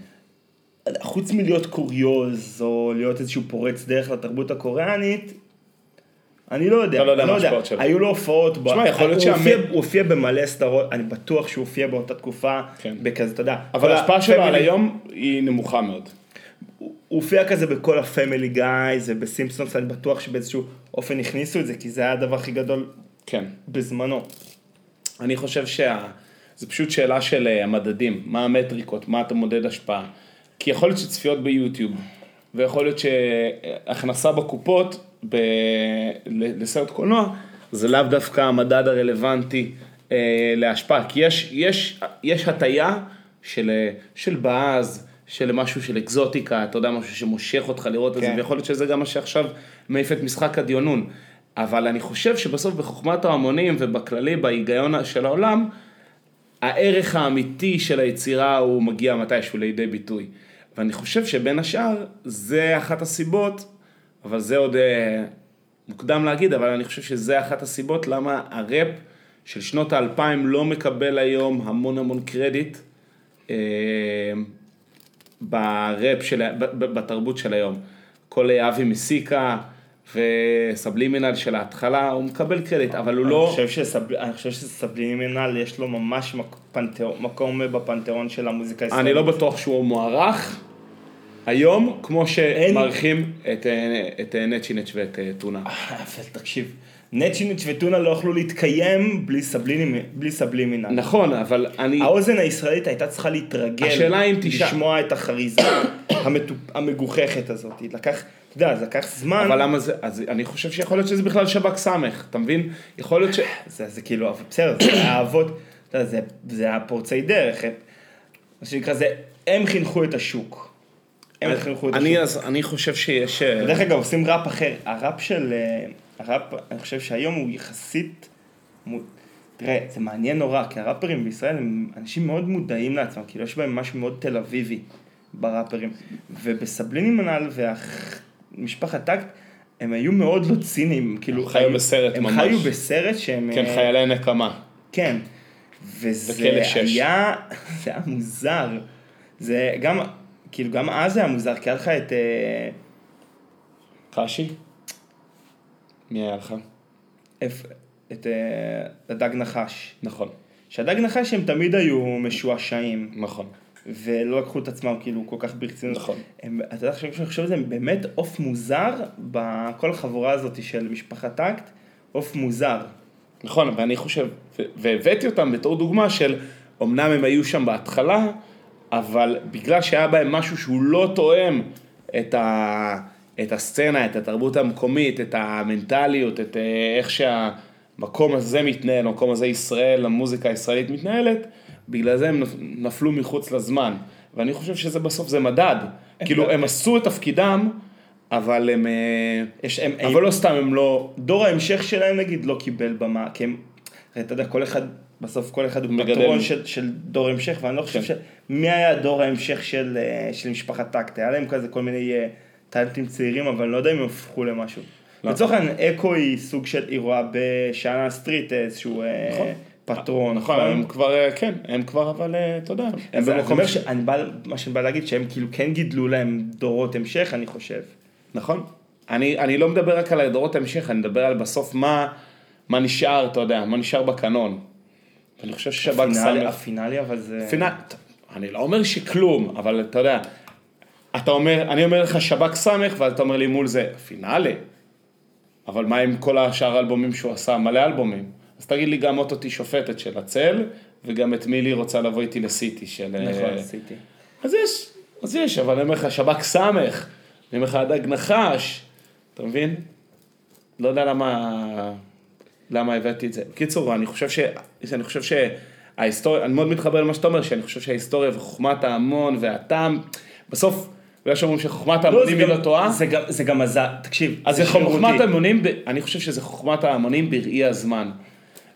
חוץ מלהיות קוריוז, או להיות איזשהו פורץ דרך לתרבות הקוריאנית, אני לא יודע, לא יודע אני מה ההשפעות שלו. היו לו הופעות, תשמע, יכול להיות שהמ- הוא הופיע במלא סדרות, אני בטוח שהוא הופיע באותה תקופה, כן. בכזה, אתה יודע, אבל ההשפעה שלו על היום היא נמוכה מאוד. הוא הוא הופיע כזה בכל הפמילי גייז ובסימפסונס, אני בטוח שבאיזשהו אופן הכניסו את זה, כי זה היה הדבר הכי גדול כן. בזמנו. אני חושב שה... זה פשוט שאלה של אה, המדדים, מה המטריקות, מה אתה מודד השפעה. כי יכול להיות שצפיות ביוטיוב, ויכול להיות שהכנסה בקופות ב... לסרט קולנוע, זה לאו דווקא המדד הרלוונטי אה, להשפעה. כי יש, יש, יש הטיה של, אה, של באז, של משהו של אקזוטיקה, אתה יודע, משהו שמושך אותך לראות את זה, כן. ויכול להיות שזה גם מה שעכשיו מעיף את משחק הדיונון. אבל אני חושב שבסוף בחוכמת ההמונים ובכללי, בהיגיון של העולם, הערך האמיתי של היצירה הוא מגיע מתישהו לידי ביטוי. ואני חושב שבין השאר, זה אחת הסיבות, אבל זה עוד אה, מוקדם להגיד, אבל אני חושב שזה אחת הסיבות למה הראפ של שנות האלפיים לא מקבל היום המון המון קרדיט אה, בראפ של, ב- ב- בתרבות של היום. כל אבי מסיקה וסבלימינל של ההתחלה, הוא מקבל קרדיט, אבל הוא אני לא... חושב שסב- אני חושב שסבלימינל יש לו ממש מק- פנתאו- מקום בפנתיאון של המוזיקה הישראלית. אני לא בטוח שהוא מוערך היום, כמו שמעריכים את, אה, את אה, נצ'ינץ' ואת אה, טונה. אבל נצ'יניץ' וטונה לא יכלו להתקיים בלי סבלימינל. בלי סבלימינל. נכון, אבל אני... האוזן הישראלית הייתה צריכה להתרגל, השאלה אם תשע- לשמוע את החריזה המטופ- המגוחכת הזאת. לקח, אתה יודע, זה לקח זמן, אבל למה זה, אז אני חושב שיכול להיות שזה בכלל שב"כ סמך, אתה מבין? יכול להיות ש... זה, זה כאילו, בסדר, זה האבות, אתה יודע, זה, זה היה פורצי דרך, מה שנקרא, זה, הם חינכו את השוק. הם חינכו את השוק. אני, אז, אני חושב שיש... אה, דרך אגב, עושים ראפ אחר. הראפ של... הראפ, אני חושב שהיום הוא יחסית... מו- תראה, זה מעניין נורא, כי הראפרים בישראל הם אנשים מאוד מודעים לעצמם, כאילו יש בהם משהו מאוד תל אביבי בראפרים. ובסבליני מנל ומשפחת טקט, הם היו מאוד לא ציניים, כאילו... הם חיו היו- בסרט הם ממש. חיו בסרט שהם... כן, אה, חיילי נקמה. כן. וזה. היה, זה היה מוזר. זה גם, כאילו גם אז זה היה מוזר, כי היה לך את... אה, קשי? מי היה לך? את, את אה, הדג נחש. נכון, שהדג נחש הם תמיד היו משועשעים, נכון. ולא לקחו את עצמם כאילו כל כך ברצינות. נכון. הם, אתה יודע, עכשיו כשאני חושב על זה, הם באמת עוף מוזר בכל החבורה הזאת של משפחת טקט, עוף מוזר. נכון, ואני חושב, והבאתי אותם בתור דוגמה של, אמנם הם היו שם בהתחלה, אבל בגלל שהיה בהם משהו שהוא לא תואם את, ה, את הסצנה, את התרבות המקומית, את המנטליות, את אה, איך שהמקום הזה מתנהל, המקום הזה ישראל, המוזיקה הישראלית מתנהלת, בגלל זה הם נפ- נפלו מחוץ לזמן. ואני חושב שזה בסוף זה מדד. כאילו, הם עשו את תפקידם, אבל הם... אה, יש, הם, אבל לא סתם הם לא... דור ההמשך שלהם נגיד לא קיבל במה, כי הם, אתה יודע, כל אחד, בסוף כל אחד הוא. פטרון של, של דור המשך, ואני לא חושב כן. ש... מי היה דור ההמשך של, אה, של משפחת טקט? היה להם כזה כל מיני טאלנטים צעירים, אבל אני לא יודע אם הם הפכו למשהו. לא. לצורך העניין, אקו היא סוג של, היא רואה בשאנן סטריט איזשהו אה, נכון. פטרון. נכון, הם כבר, אה, כן, הם כבר, אבל אה, אתה יודע, הם במקום... שאני בא, מה שאני בא להגיד, שהם כאילו כן גידלו להם דורות המשך, אני חושב. נכון. אני, אני לא מדבר רק על הדורות ההמשך, אני מדבר על בסוף מה, מה נשאר, אתה יודע, מה נשאר בקנון. אני חושב ששב"כ שם... הפינאלי, אבל זה... פינאלי, אני לא אומר שכלום, אבל אתה יודע, אתה אומר, אני אומר לך שב"כ סמך, ואז אתה אומר לי מול זה, פינאלי. אבל מה עם כל השאר האלבומים שהוא עשה? מלא אלבומים. אז תגיד לי גם אוטוטי שופטת של הצל, וגם את מילי רוצה לבוא איתי לסיטי של... נכון, אה, עשיתי. אז יש, אז יש, אבל אני אומר לך שב"כ סמך, אני אומר לך הדג נחש, אתה מבין? לא יודע למה, למה הבאתי את זה. בקיצור, אני חושב ש... אני חושב שההיסטוריה, אני מאוד מתחבר למה שאתה אומר, שאני חושב שההיסטוריה וחוכמת ההמון והטעם, בסוף, בגלל שאומרים שחוכמת לא, ההמונים היא לא טועה, זה גם- עזר, תקשיב. אז זה. חוכמת ההמונים, אני חושב שזה חוכמת ההמונים בראי הזמן.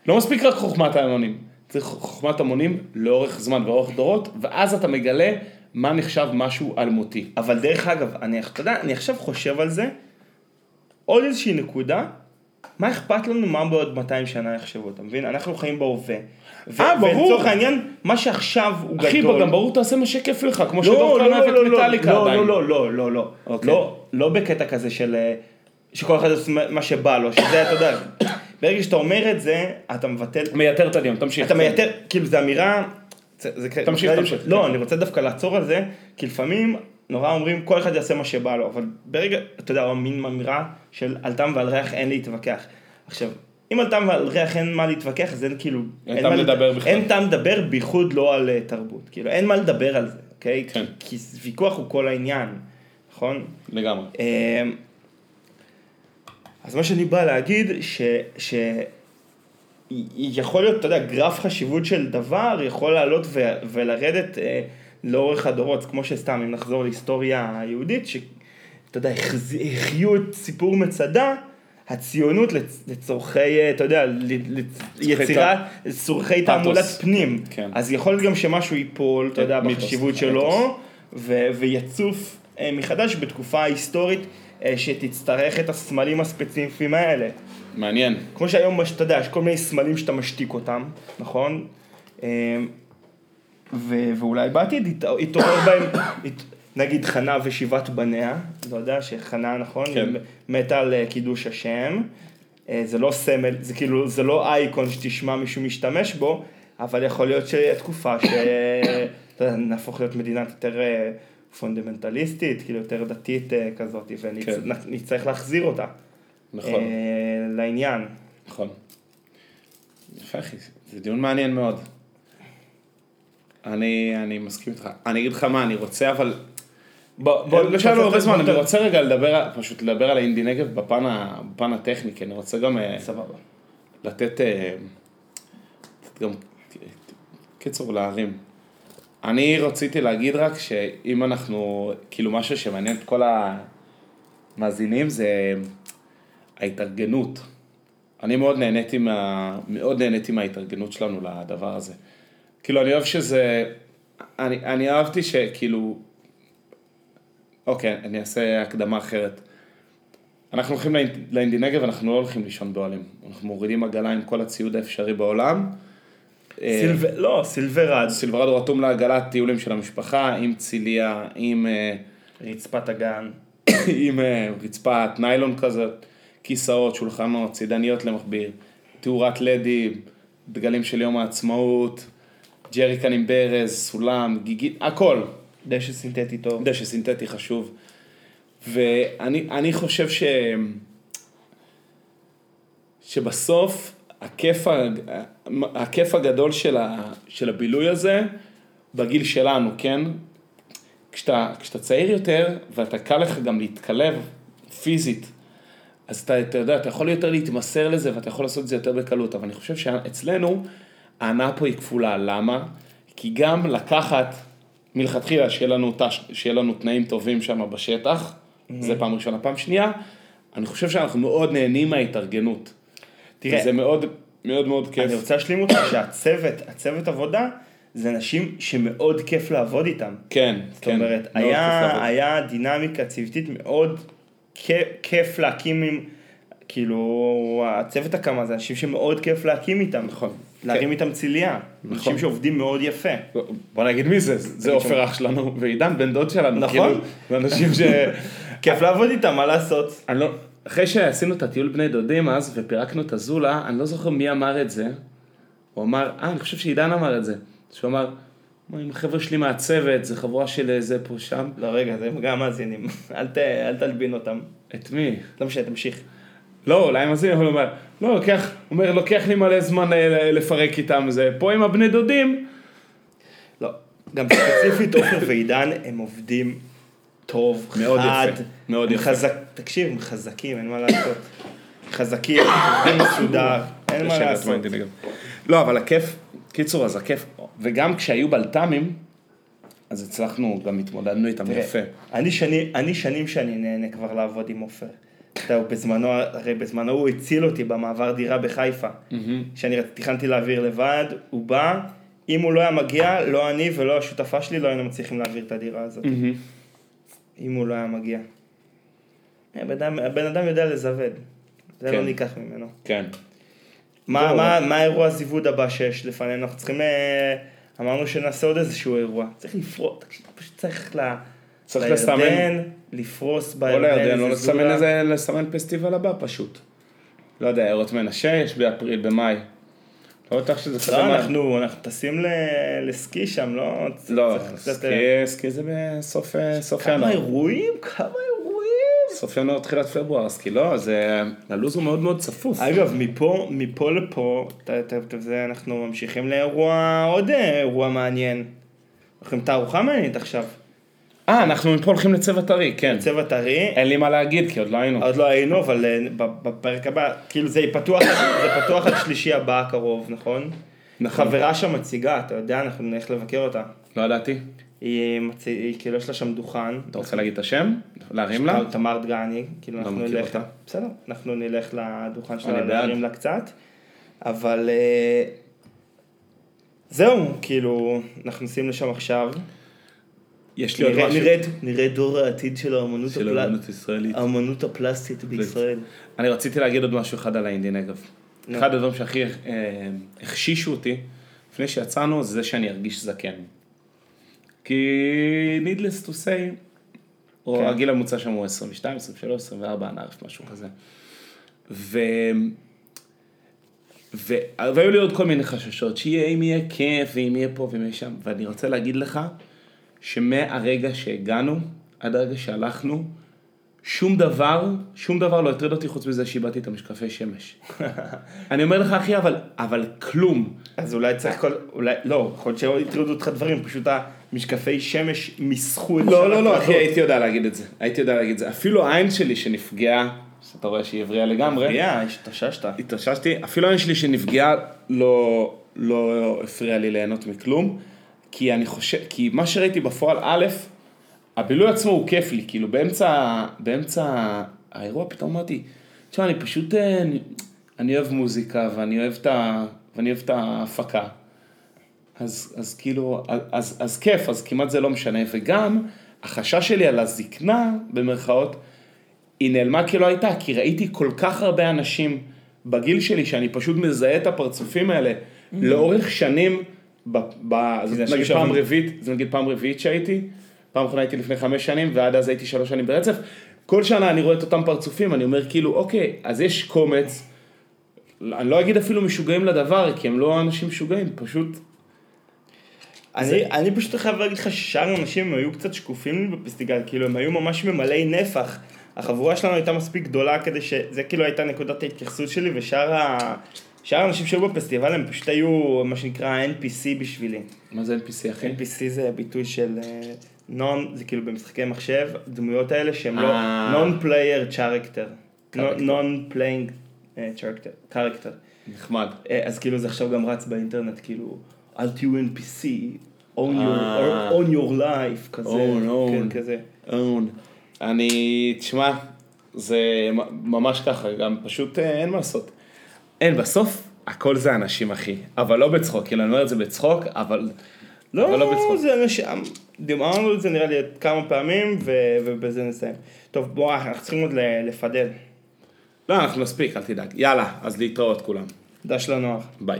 לא מספיק רק חוכמת ההמונים, צריך חוכמת המונים לאורך זמן ואורך דורות, ואז אתה מגלה מה נחשב משהו אלמותי. אבל דרך אגב, אני, אתה יודע, אני עכשיו חושב על זה, עוד איזושהי נקודה, מה אכפת לנו מה בעוד 200 שנה יחשבו, אתה מבין? אנחנו חיים בהווה. אה, ברור. ולצורך העניין, מה שעכשיו הוא גדול... אחי, גם ברור תעשה מה שכיף לך, כמו לא, שדוב לא, כאן לא, אוהב לא, את לא, מטאליקה לא, עדיין. לא, לא, לא, לא, אוקיי. לא, לא בקטע כזה של, אה, שכל אחד עושה מה שבא לו, שזה, אתה יודע, ברגע שאתה אומר את זה, אתה מבטל, מייתר את הדיון, תמשיך. אתה מייתר, כאילו זה אמירה, תמשיך, תמשיך. לא, אני רוצה דווקא לעצור על זה, כי לפעמים נורא אומרים כל אחד יעשה מה שבא לו, אבל ברגע, אתה יודע, מין אמירה של על טעם ועל ריח אין להתווכח. עכשיו, אם על טעם ועל ריח אין מה להתווכח, אז אין כאילו, אין אין טעם לדבר בכלל. אין טעם לדבר, בייחוד לא על אה, תרבות, כאילו אין מה לדבר על זה, אוקיי? כן. כי, כי ויכוח הוא כל העניין, נכון? לגמרי. אמ, אז מה שאני בא להגיד, ש... ש... יכול להיות, אתה יודע, גרף חשיבות של דבר יכול לעלות ו... ולרדת אה, לאורך הדורות, כמו שסתם, אם נחזור להיסטוריה היהודית, שאתה יודע, החיו את סיפור מצדה, הציונות לצ- לצורכי, אה, אתה יודע, יצירה, לצורכי תעמולת פנים. כן. אז יכול להיות גם שמשהו ייפול, אתה יודע, מיתוס, בחשיבות. שלו, ו- ויצוף אה, מחדש בתקופה ההיסטורית אה, שתצטרך את הסמלים הספציפיים האלה. מעניין. כמו שהיום, אתה יודע, יש כל מיני סמלים שאתה משתיק אותם, נכון? אה, ו- ואולי בעתיד ית- יתעורר בהם, ית- נגיד חנה ושיבת בניה, אתה יודע שחנה, נכון? כן. מתה על אה, קידוש השם, אה, זה לא סמל, זה כאילו, זה לא אייקון שתשמע מישהו משתמש בו, אבל יכול להיות שהתקופה ש... אתה יודע, נהפוך להיות מדינה יותר אה, פונדמנטליסטית, כאילו יותר דתית אה, כזאת, כן. ונצטרך להחזיר אותה. נכון. אה, לעניין. נכון. יפה אחי, זה דיון מעניין מאוד. אני, אני מסכים איתך. אני אגיד לך מה, אני רוצה אבל... בוא, לא שאלנו הרבה זמן, אני בוא- רוצה רגע לדבר, פשוט לדבר על האינדי נגב בפן, בפן הטכני, כי אני רוצה גם אה, סבבה. לתת, אה, לתת גם, קיצור להרים. אני רציתי להגיד רק שאם אנחנו, כאילו משהו שמעניין את כל המאזינים זה ההתארגנות. אני מאוד נהניתי, מה, מאוד נהניתי מההתארגנות שלנו לדבר הזה. כאילו אני אוהב שזה, אני, אני אהבתי שכאילו, אוקיי, אני אעשה הקדמה אחרת. אנחנו הולכים לאינ- לאינדי נגב, אנחנו לא הולכים לישון באוהלים. אנחנו מורידים עגלה עם כל הציוד האפשרי בעולם. אה, סילב... לא, סילברד. סילברדו רתום לעגלת טיולים של המשפחה, עם ציליה, עם, אה, רצפת הגן. עם אה, רצפת ניילון כזאת, כיסאות, שולחנות, צידניות למכביר, תאורת לדים, דגלים של יום העצמאות, ג'ריקן עם ברז, סולם, גיגית, הכל. דשא סינתטי טוב. דשא סינתטי חשוב. ואני אני חושב ש... שבסוף הכיף, הכיף הגדול של, ה... של הבילוי הזה, בגיל שלנו, כן? כשאתה, כשאתה צעיר יותר, ואתה קל לך גם להתקלב פיזית, אז אתה, אתה יודע, אתה יכול יותר להתמסר לזה, ואתה יכול לעשות את זה יותר בקלות, אבל אני חושב שאצלנו, ההנאה פה היא כפולה, למה? כי גם לקחת, מלכתחילה, שיהיה לנו, תש... שיהיה לנו תנאים טובים שם בשטח, זה פעם ראשונה. פעם שנייה, אני חושב שאנחנו מאוד נהנים מההתארגנות. תראה, זה מאוד מאוד מאוד כיף. אני רוצה להשלים אותך שהצוות, הצוות עבודה, זה אנשים שמאוד כיף לעבוד איתם. כן, זאת כן. אומרת, מאוד כיף היה. היה דינמיקה צוותית מאוד כיף, כיף להקים עם, כאילו, הצוות הקמה זה אנשים שמאוד כיף להקים איתם. נכון. להרים איתם ציליה. נכון. אנשים שעובדים מאוד יפה. בוא נגיד מי זה, זה עופר אח שלנו, ועידן בן דוד שלנו, נכון. כאילו, זה אנשים ש... כיף לעבוד איתם, מה לעשות? אני לא, אחרי שעשינו את הטיול בני דודים אז, ופירקנו את הזולה, אני לא זוכר מי אמר את זה. הוא אמר, אה, אני חושב שעידן אמר את זה. שהוא אמר, "מה, עם החבר'ה שלי מהצוות, זה חבורה של זה פה שם. לא, רגע, זה גם מאזינים. אל ת- אל תלבין אותם. את מי? לא משנה, תמשיך. לא, אולי מאזינים, אבל הוא אומר, לא, לוקח, אומר, לוקח לי מלא זמן אה, לפרק איתם זה. פה עם הבני דודים, לא, גם ספציפית עופר ועידן הם עובדים טוב, מאוד חד, יפה, מאוד יפה. חזק, תקשיב, הם חזקים, אין מה לעשות. חזקים, עובדים מסודר, אין מה לעשות. לא, אבל הכיף, קיצור, אז הכיף, וגם כשהיו בלת"מים, אז הצלחנו, גם התמודדנו איתם יפה. אני שנים שאני נהנה כבר לעבוד עם עופר. הוא בזמנו, הרי בזמנו הוא הציל אותי במעבר דירה בחיפה. כשאני רצ- תכננתי להעביר לבד, הוא בא, אם הוא לא היה מגיע, לא אני ולא השותפה שלי לא היינו מצליחים להעביר את הדירה הזאת. אם הוא לא היה מגיע. הבן אדם, הבן אדם יודע לזווד, זה כן. לא ניקח ממנו. כן. מה, זהו. מה, מה האירוע הזיווד הבא שיש לפנינו? אנחנו צריכים, אה, אמרנו שנעשה עוד איזשהו אירוע. צריך תקשיב, פשוט צריך ל... צריך לסמן. לפרוס בירדן, לירדן, לא לסמן. איזה, לסמן פסטיבל הבא פשוט. לא יודע, עיירות מנשה יש באפריל, במאי. לא בטוח שזה כזה לא. אנחנו, אנחנו טסים לסקי שם, לא? לא, קצת, סקי, אה, סקי זה בסוף אה, סוף כמה ינואר. אירועים? כמה אירועים? סוף ינואר, תחילת פברואר, סקי לא, זה, הלו"ז הוא מאוד מאוד צפוף. אגב, מפה, מפה לפה, אנחנו ממשיכים לאירוע, עוד אה, אירוע מעניין. הולכים תערוכה מעניינת עכשיו. אה, אנחנו מפה הולכים לצבע טרי, כן. צבע טרי, אין לי מה להגיד, כי עוד לא היינו. עוד לא היינו, אבל אה, בפרק הבא, כאילו זה פתוח, זה פתוח עד שלישי הבא הקרוב, נכון? נכון. חברה שם מציגה, אתה יודע, אנחנו נלך לבקר אותה. לא ידעתי. היא, מצ... היא כאילו יש לה שם דוכן. אתה רוצה להגיד את השם? להרים לה? תמר דגני, כאילו לא אנחנו נלך, אותה. בסדר, אנחנו נלך לדוכן שלה. להרים לה קצת, אבל אה, זהו, כאילו, אנחנו נוסעים לשם עכשיו, יש לי עוד משהו. נראה, דור העתיד של האמנות, של הפל- האמנות הישראלית. האמנות הפלסטית בישראל. אני רציתי להגיד עוד משהו אחד על האינדי נגב. נו. אחד הדברים שהכי אה, החשישו אותי לפני שיצאנו זה זה שאני ארגיש זקן. כי needless to say, או כן. הגיל הממוצע שם הוא 22, 23, 24, נערף, משהו כזה. ו... ו... והיו לי עוד כל מיני חששות, שיהיה אם יהיה כיף ואם יהיה פה ואם יהיה שם, ואני רוצה להגיד לך שמהרגע שהגענו עד הרגע שהלכנו, שום דבר, שום דבר לא הטריד אותי חוץ מזה שאיבדתי את המשקפי שמש. אני אומר לך אחי, אבל, אבל כלום. אז אולי צריך כל, אולי, לא, יכול להיות שלא הטרידו אותך דברים, פשוט המשקפי שמש מיסחו את לא, שאר לא, לא, הקלטות. אחי, הייתי יודע להגיד את זה. הייתי יודע להגיד את זה. אפילו העין שלי שנפגעה, שאתה רואה שהיא הבריאה לגמרי, יא, השתששת. התאוששתי, אפילו העין שלי שנפגעה לא, לא הפריע לי ליהנות מכלום, כי אני חושב, כי מה שראיתי בפועל, א', הבילוי עצמו הוא כיף לי, כאילו באמצע, באמצע האירוע פתאום אמרתי, תשמע, אני פשוט, אה, אני, אני אוהב מוזיקה ואני אוהב את, ה, ואני אוהב את ההפקה. אז, אז כאילו, אז, אז כיף, אז כמעט זה לא משנה, וגם החשש שלי על הזקנה, במרכאות, היא נעלמה כי לא הייתה, כי ראיתי כל כך הרבה אנשים בגיל שלי, שאני פשוט מזהה את הפרצופים האלה לאורך שנים, ב, ב, זאת אנשים נגיד פעם רביעית, זה נגיד פעם רביעית שהייתי, פעם אחרונה הייתי לפני חמש שנים, ועד אז הייתי שלוש שנים ברצף, כל שנה אני רואה את אותם פרצופים, אני אומר כאילו, אוקיי, אז יש קומץ, אני לא אגיד אפילו משוגעים לדבר, כי הם לא אנשים משוגעים, פשוט. אני, אני פשוט חייב להגיד לך ששאר האנשים היו קצת שקופים בפסטיגל, כאילו הם היו ממש ממלאי נפח. החבורה שלנו הייתה מספיק גדולה כדי שזה כאילו הייתה נקודת ההתייחסות שלי ושאר ה... שאר האנשים שהיו בפסטיבל הם פשוט היו מה שנקרא NPC בשבילי. מה זה NPC אחי? NPC זה ביטוי של נון, זה כאילו במשחקי מחשב, דמויות האלה שהם לא אה. non-player character. Character. non-playing אה, character. character. נחמד. אה, אז כאילו זה עכשיו גם רץ באינטרנט, כאילו, אל תהיו NPC, own your, אה. own your life, כזה, own, own. כן, כזה. און. אני, תשמע, זה ממש ככה, גם פשוט אה, אין מה לעשות. אין, בסוף הכל זה אנשים אחי, אבל לא בצחוק, כאילו אני אומר את זה בצחוק, אבל אבל לא לא, בצחוק. זה אנשים, דיברנו על זה נראה לי כמה פעמים, ו- ובזה נסיים. טוב, בוא, אנחנו צריכים עוד לפדל. לא, אנחנו נספיק, אל תדאג. יאללה, אז להתראות כולם. דש לנוער. ביי.